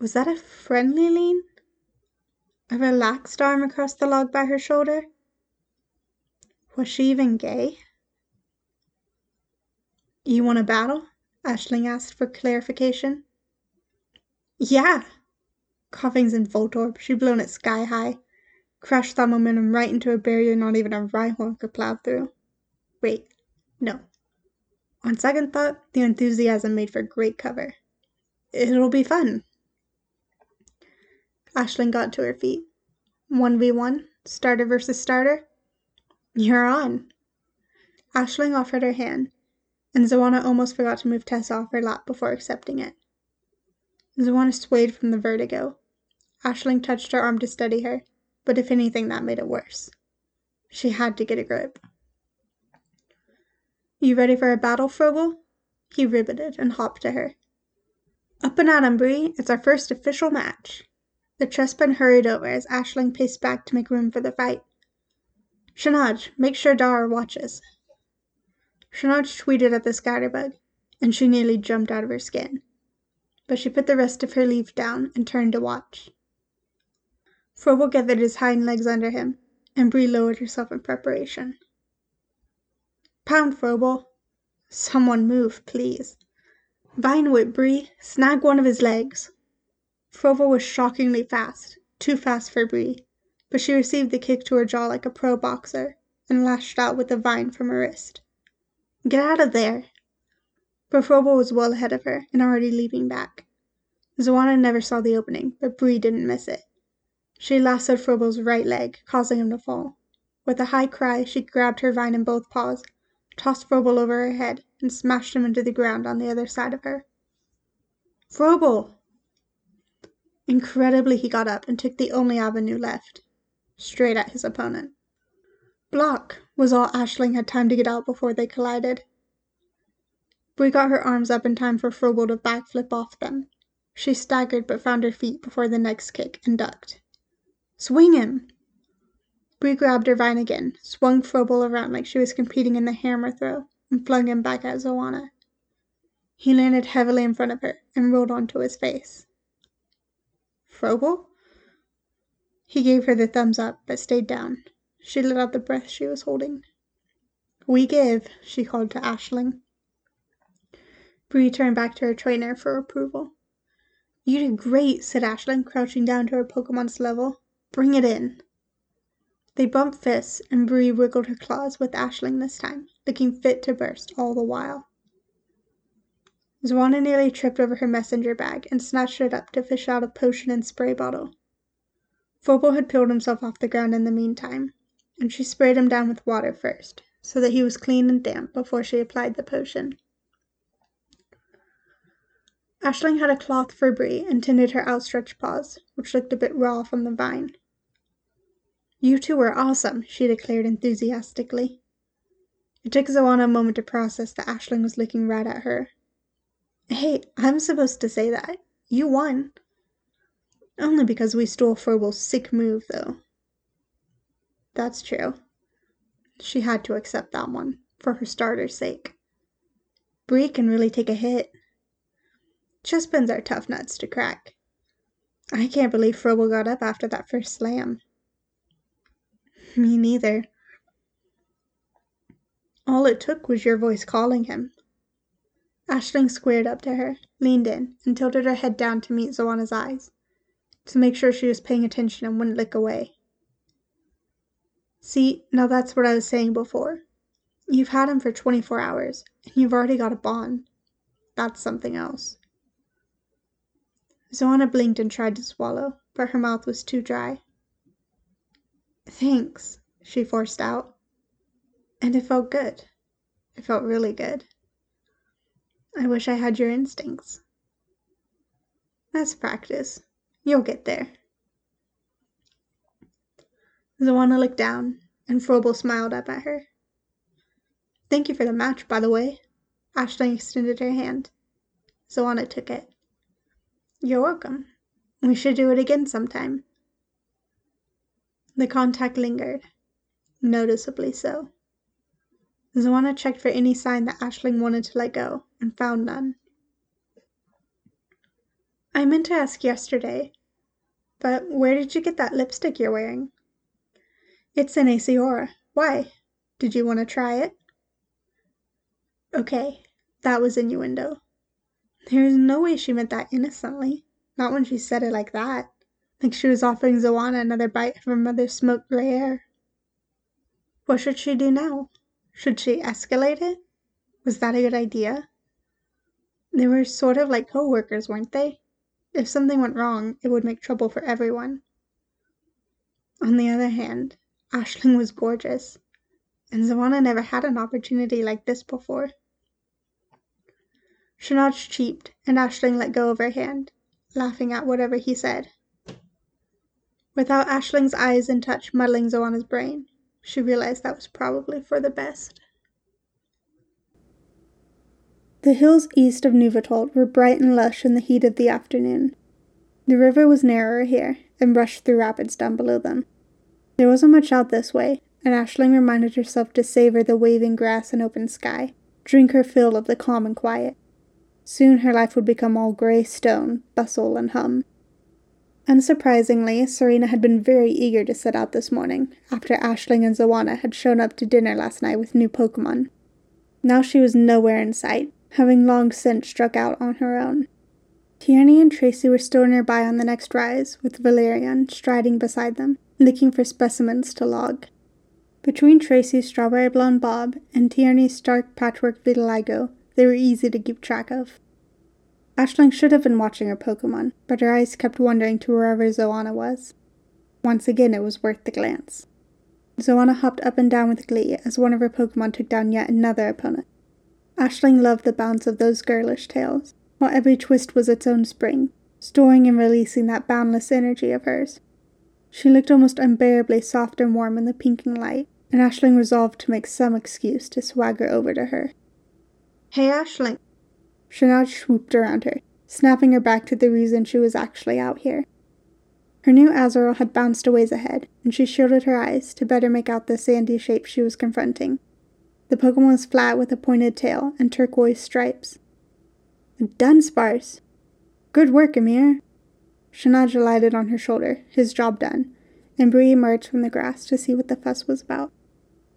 Was that a friendly lean? A relaxed arm across the log by her shoulder? Was she even gay? You want a battle? Ashling asked for clarification. Yeah! Coughing's in Voltorb. She'd blown it sky high. Crashed that momentum right into a barrier not even a Rhyhorn could plow through. Wait, no. On second thought, the enthusiasm made for great cover. It'll be fun. Aisling got to her feet. 1v1, starter versus starter. You're on. Ashling offered her hand, and Zoana almost forgot to move Tessa off her lap before accepting it. Zoana swayed from the vertigo. Ashling touched her arm to steady her, but if anything, that made it worse. She had to get a grip. You ready for a battle, Froebel? He riveted and hopped to her. Up and at 'em, Bree. It's our first official match. The Chespin hurried over as Ashling paced back to make room for the fight. Shanaj, make sure Dara watches. Shanaj tweeted at the scatterbug, and she nearly jumped out of her skin. But she put the rest of her leaf down and turned to watch. Froebel gathered his hind legs under him, and Bree lowered herself in preparation. Pound, Froebel. Someone move, please. Vine whip, Bree. Snag one of his legs. Froebel was shockingly fast, too fast for Bree, but she received the kick to her jaw like a pro boxer and lashed out with the vine from her wrist. Get out of there! But was well ahead of her and already leaping back. Zoana never saw the opening, but Bree didn't miss it. She lassoed Froebel's right leg, causing him to fall. With a high cry, she grabbed her vine in both paws, tossed Froebel over her head, and smashed him into the ground on the other side of her. Froebel! Incredibly, he got up and took the only avenue left, straight at his opponent. Block was all Ashling had time to get out before they collided. Bree got her arms up in time for Froebel to backflip off them. She staggered but found her feet before the next kick and ducked. Swing him! Bree grabbed her vine again, swung Froebel around like she was competing in the hammer throw, and flung him back at Zoana. He landed heavily in front of her and rolled onto his face. Froebel? He gave her the thumbs up, but stayed down. She let out the breath she was holding. We give, she called to Ashling. Bree turned back to her trainer for approval. You did great, said Ashling, crouching down to her Pokemon's level. Bring it in. They bumped fists, and Bree wiggled her claws with Ashling this time, looking fit to burst all the while. Zoana nearly tripped over her messenger bag and snatched it up to fish out a potion and spray bottle. Froebel had peeled himself off the ground in the meantime, and she sprayed him down with water first, so that he was clean and damp before she applied the potion. Aisling had a cloth for Bree and tended her outstretched paws, which looked a bit raw from the vine. You two are awesome, she declared enthusiastically. It took Zoana a moment to process that Aisling was looking right at her. Hey, I'm supposed to say that. You won. Only because we stole Froebel's sick move, though. That's true. She had to accept that one, for her starter's sake. Bree can really take a hit. Chespins are tough nuts to crack. I can't believe Froebel got up after that first slam. Me neither. All it took was your voice calling him. Aisling squared up to her, leaned in, and tilted her head down to meet Zoana's eyes, to make sure she was paying attention and wouldn't look away. See, now that's what I was saying before. You've had him for 24 hours, and you've already got a bond. That's something else. Zoana blinked and tried to swallow, but her mouth was too dry. Thanks, she forced out. And it felt good. It felt really good. I wish I had your instincts. That's practice. You'll get there. Zoana looked down, and Froebel smiled up at her. Thank you for the match, by the way. Aisling extended her hand. Zoana took it. You're welcome. We should do it again sometime. The contact lingered. noticeably so. Zoana checked for any sign that Ashling wanted to let go, and found none. I meant to ask yesterday, but where did you get that lipstick you're wearing? It's an Asaora. Why? Did you want to try it? Okay, that was innuendo. There is no way she meant that innocently. Not when she said it like that. Like she was offering Zoana another bite of her mother's smoked gray hair. What should she do now? Should she escalate it? Was that a good idea? They were sort of like co workers, weren't they? If something went wrong, it would make trouble for everyone. On the other hand, Ashling was gorgeous, and Zoana never had an opportunity like this before. Shanaj cheeped, and Ashling let go of her hand, laughing at whatever he said. Without Ashling's eyes and touch muddling Zoana's brain, she realized that was probably for the best. The hills east of Nuvatold were bright and lush in the heat of the afternoon. The river was narrower here and rushed through rapids down below them. There wasn't much out this way, and Ashling reminded herself to savor the waving grass and open sky, drink her fill of the calm and quiet. Soon her life would become all grey stone, bustle, and hum. Unsurprisingly, Serena had been very eager to set out this morning, after Ashling and Zoana had shown up to dinner last night with new Pokemon. Now she was nowhere in sight, having long since struck out on her own. Tierney and Tracy were still nearby on the next rise, with Valerian striding beside them, looking for specimens to log. Between Tracy's strawberry blonde bob and Tierney's stark patchwork vitiligo, they were easy to keep track of. Ashling should have been watching her Pokemon, but her eyes kept wandering to wherever Zoana was. Once again, it was worth the glance. Zoana hopped up and down with glee as one of her Pokemon took down yet another opponent. Ashling loved the bounce of those girlish tails, while every twist was its own spring, storing and releasing that boundless energy of hers. She looked almost unbearably soft and warm in the pinking light, and Ashling resolved to make some excuse to swagger over to her. Hey, Ashling, Shanaj swooped around her, snapping her back to the reason she was actually out here. Her new Azurill had bounced a ways ahead, and she shielded her eyes to better make out the sandy shape she was confronting. The Pokemon was flat with a pointed tail and turquoise stripes. Dunsparce! Good work, Amir! Shanaj alighted on her shoulder, his job done, and Bree emerged from the grass to see what the fuss was about.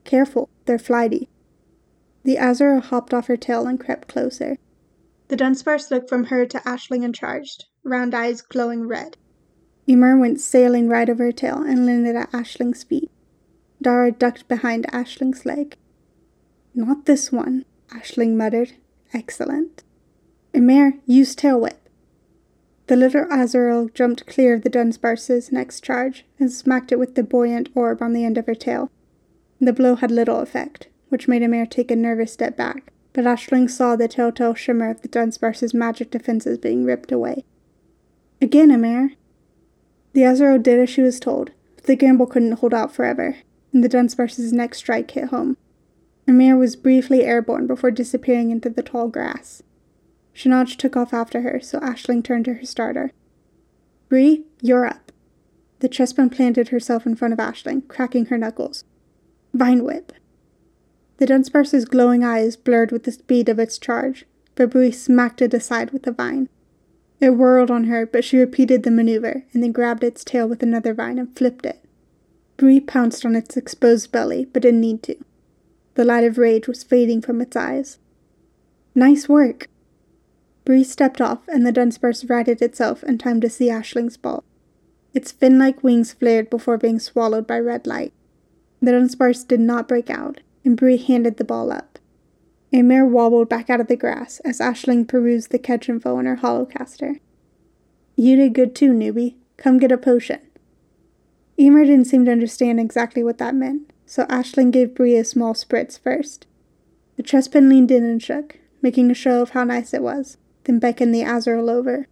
Careful, they're flighty. The Azurill hopped off her tail and crept closer. The Dunsparce looked from her to Ashling and charged, round eyes glowing red. Emer went sailing right over her tail and landed at Ashling's feet. Dara ducked behind Ashling's leg. Not this one, Ashling muttered. Excellent. Emer, use Tail Whip. The little Azurill jumped clear of the Dunsparce's next charge and smacked it with the buoyant orb on the end of her tail. The blow had little effect, which made Emer take a nervous step back but Ashling saw the telltale shimmer of the Dunsparce's magic defenses being ripped away. Again, Amir. The Azurill did as she was told, but the gamble couldn't hold out forever, and the Dunsparce's next strike hit home. Amir was briefly airborne before disappearing into the tall grass. Shanaj took off after her, so Ashling turned to her starter. Bree, you're up. The Chespin planted herself in front of Ashling, cracking her knuckles. Vine Whip. The Dunsparce's glowing eyes blurred with the speed of its charge, but Bree smacked it aside with a vine. It whirled on her, but she repeated the maneuver and then grabbed its tail with another vine and flipped it. Bree pounced on its exposed belly, but didn't need to. The light of rage was fading from its eyes. Nice work! Bree stepped off, and the Dunsparce righted itself in time to see Ashling's ball. Its fin like wings flared before being swallowed by red light. The Dunsparce did not break out, and Bree handed the ball up. Amir wobbled back out of the grass as Ashling perused the catch info on her holocaster. You did good too, newbie. Come get a potion. Emer didn't seem to understand exactly what that meant, so Ashling gave Bree a small spritz first. The Chespin leaned in and shook, making a show of how nice it was, then beckoned the Azurill over.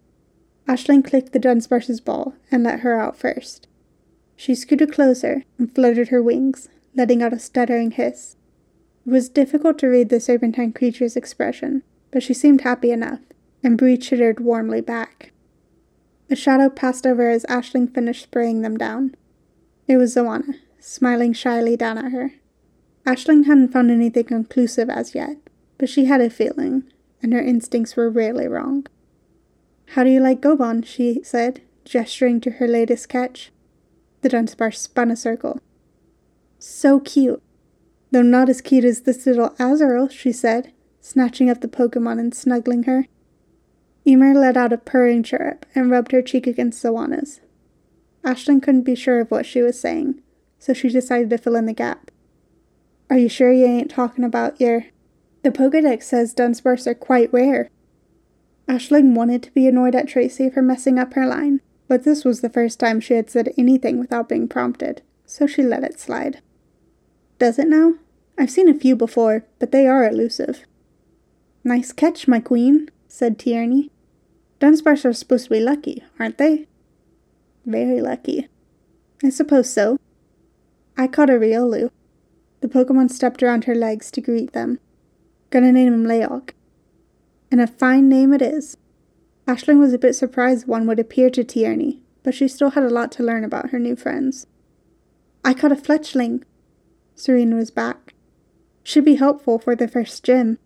Ashling clicked the Dunsparce's ball and let her out first. She scooted closer and fluttered her wings, letting out a stuttering hiss. It was difficult to read the serpentine creature's expression, but she seemed happy enough, and Bree chittered warmly back. A shadow passed over as Ashling finished spraying them down. It was Zoana, smiling shyly down at her. Aisling hadn't found anything conclusive as yet, but she had a feeling, and her instincts were rarely wrong. How do you like Gobon? she said, gesturing to her latest catch. The Dunsparce spun a circle. So cute. Though not as cute as this little Azurill, she said, snatching up the Pokemon and snuggling her. Emer let out a purring chirrup and rubbed her cheek against Zawana's. Aisling couldn't be sure of what she was saying, so she decided to fill in the gap. Are you sure you ain't talking about your. The Pokedex says Dunsparce are quite rare. Aisling wanted to be annoyed at Tracy for messing up her line, but this was the first time she had said anything without being prompted, so she let it slide. Does it now? I've seen a few before, but they are elusive. Nice catch, my queen, said Tierney. Dunsparce are supposed to be lucky, aren't they? Very lucky. I suppose so. I caught a Riolu. The Pokemon stepped around her legs to greet them. Gonna name him Leok. And a fine name it is. Aisling was a bit surprised one would appear to Tierney, but she still had a lot to learn about her new friends. I caught a fletchling. Serena was back. Should be helpful for the first gym.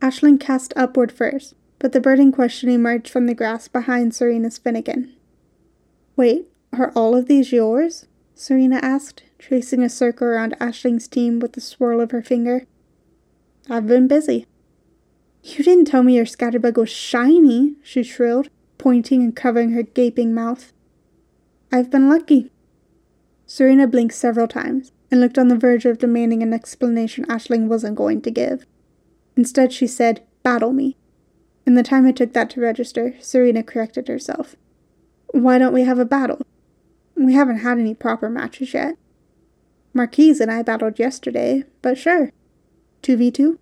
Aisling cast upward first, but the bird in question emerged from the grass behind Serena's Fennekin. Wait, are all of these yours? Serena asked, tracing a circle around Aisling's team with the swirl of her finger. I've been busy. You didn't tell me your scatterbug was shiny, she shrilled, pointing and covering her gaping mouth. I've been lucky. Serena blinked several times and looked on the verge of demanding an explanation Aisling wasn't going to give. Instead, she said, Battle me. In the time it took that to register, Serena corrected herself. Why don't we have a battle? We haven't had any proper matches yet. Marquise and I battled yesterday, but sure. 2v2?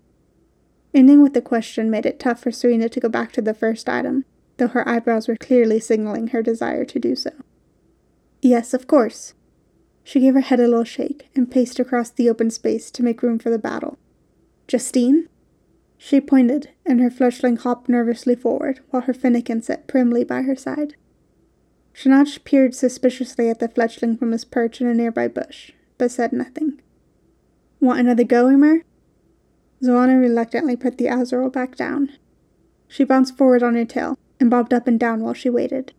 Ending with the question made it tough for Serena to go back to the first item, though her eyebrows were clearly signaling her desire to do so. Yes, of course. She gave her head a little shake and paced across the open space to make room for the battle. Justine? She pointed, and her fledgling hopped nervously forward, while her Fennekin sat primly by her side. Shanach peered suspiciously at the fledgling from his perch in a nearby bush, but said nothing. Want another go, Emer? Zawana reluctantly put the Azurill back down. She bounced forward on her tail and bobbed up and down while she waited.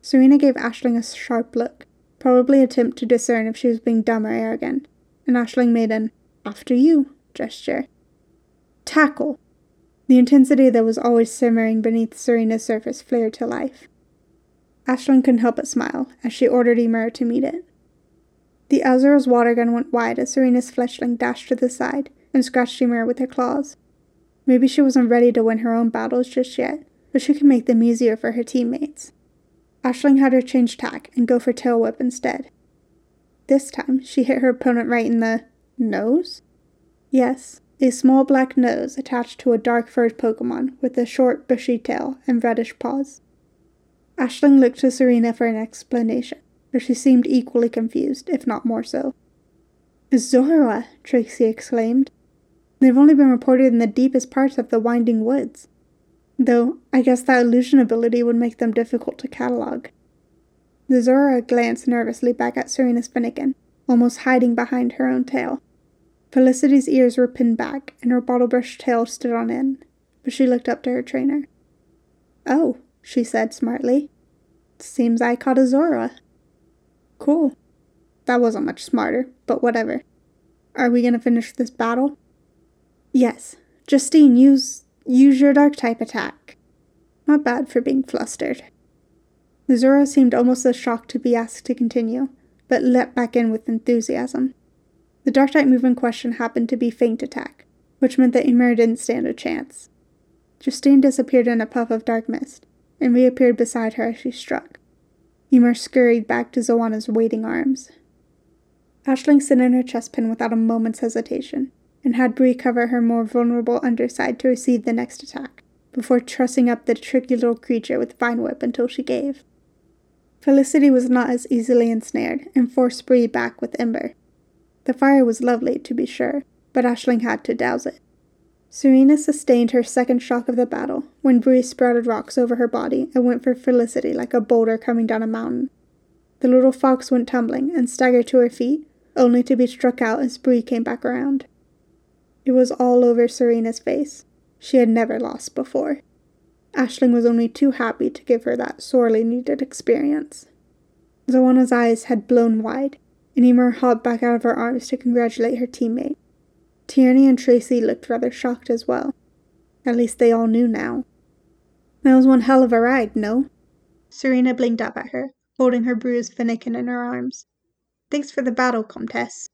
Serena gave Aisling a sharp look, probably attempt to discern if she was being dumb or arrogant, and Aisling made an after you gesture. Tackle! The intensity that was always simmering beneath Serena's surface flared to life. Aisling couldn't help but smile as she ordered Emer to meet it. The Azurill's water gun went wide as Serena's fletchling dashed to the side and scratched Emer with her claws. Maybe she wasn't ready to win her own battles just yet, but she could make them easier for her teammates. Aisling had her change tack and go for tail whip instead. This time, she hit her opponent right in the nose? Yes, a small black nose attached to a dark furred Pokemon with a short, bushy tail and reddish paws. Aisling looked to Serena for an explanation, but she seemed equally confused, if not more so. Zorua! Tracy exclaimed. They've only been reported in the deepest parts of the winding woods. Though, I guess that illusion ability would make them difficult to catalog. The Zorua glanced nervously back at Serena's Fennekin, almost hiding behind her own tail. Felicity's ears were pinned back, and her bottlebrush tail stood on end, but she looked up to her trainer. Oh, she said smartly. Seems I caught a Zorua. Cool. That wasn't much smarter, but whatever. Are we gonna finish this battle? Yes. Justine, use use your dark type attack. Not bad for being flustered. Zorua seemed almost as shocked to be asked to continue, but leapt back in with enthusiasm. The dark type move in question happened to be Feint Attack, which meant that Emer didn't stand a chance. Justine disappeared in a puff of dark mist and reappeared beside her as she struck. Emer scurried back to Zawana's waiting arms. Aisling sat in her Chespin without a moment's hesitation, and had Bree cover her more vulnerable underside to receive the next attack, before trussing up the tricky little creature with Vine Whip until she gave. Felicity was not as easily ensnared, and forced Bree back with Ember, the fire was lovely, to be sure, but Aisling had to douse it. Serena sustained her second shock of the battle when Bree sprouted rocks over her body and went for Felicity like a boulder coming down a mountain. The little fox went tumbling and staggered to her feet, only to be struck out as Bree came back around. It was all over Serena's face. She had never lost before. Aisling was only too happy to give her that sorely needed experience. Zoanna's eyes had blown wide, and Emer hopped back out of her arms to congratulate her teammate. Tierney and Tracy looked rather shocked as well. At least they all knew now. That was one hell of a ride, no? Serena blinked up at her, holding her bruised Fennekin in her arms. Thanks for the battle, Comtesse.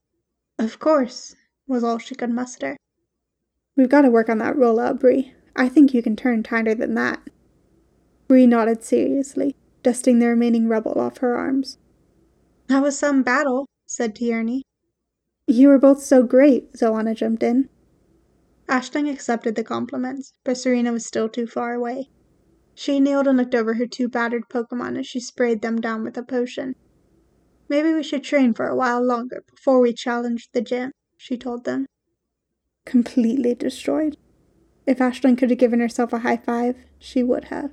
Of course, was all she could muster. We've got to work on that roll out, Bree. I think you can turn tighter than that. Bree nodded seriously, dusting the remaining rubble off her arms. That was some battle, said Tierney. You were both so great, Zoanna jumped in. Aisling accepted the compliments, but Serena was still too far away. She kneeled and looked over her two battered Pokemon as she sprayed them down with a potion. Maybe we should train for a while longer before we challenge the gym, she told them. Completely destroyed. If Aisling could have given herself a high five, she would have.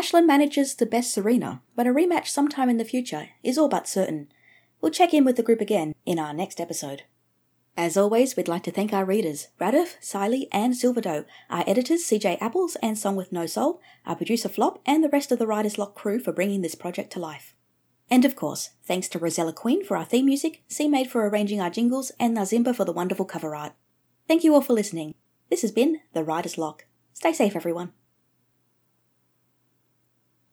Ashlyn manages the best Serena, but a rematch sometime in the future is all but certain. We'll check in with the group again in our next episode. As always, we'd like to thank our readers, Raderph, SayleeK, and Silverdoe, our editors, CJ Apples and Song with No Soul, our producer Flop, and the rest of the Writers Locke crew for bringing this project to life. And of course, thanks to Rosella Queen for our theme music, C Made for arranging our jingles, and Nazimba for the wonderful cover art. Thank you all for listening. This has been The Writer's Locke. Stay safe, everyone.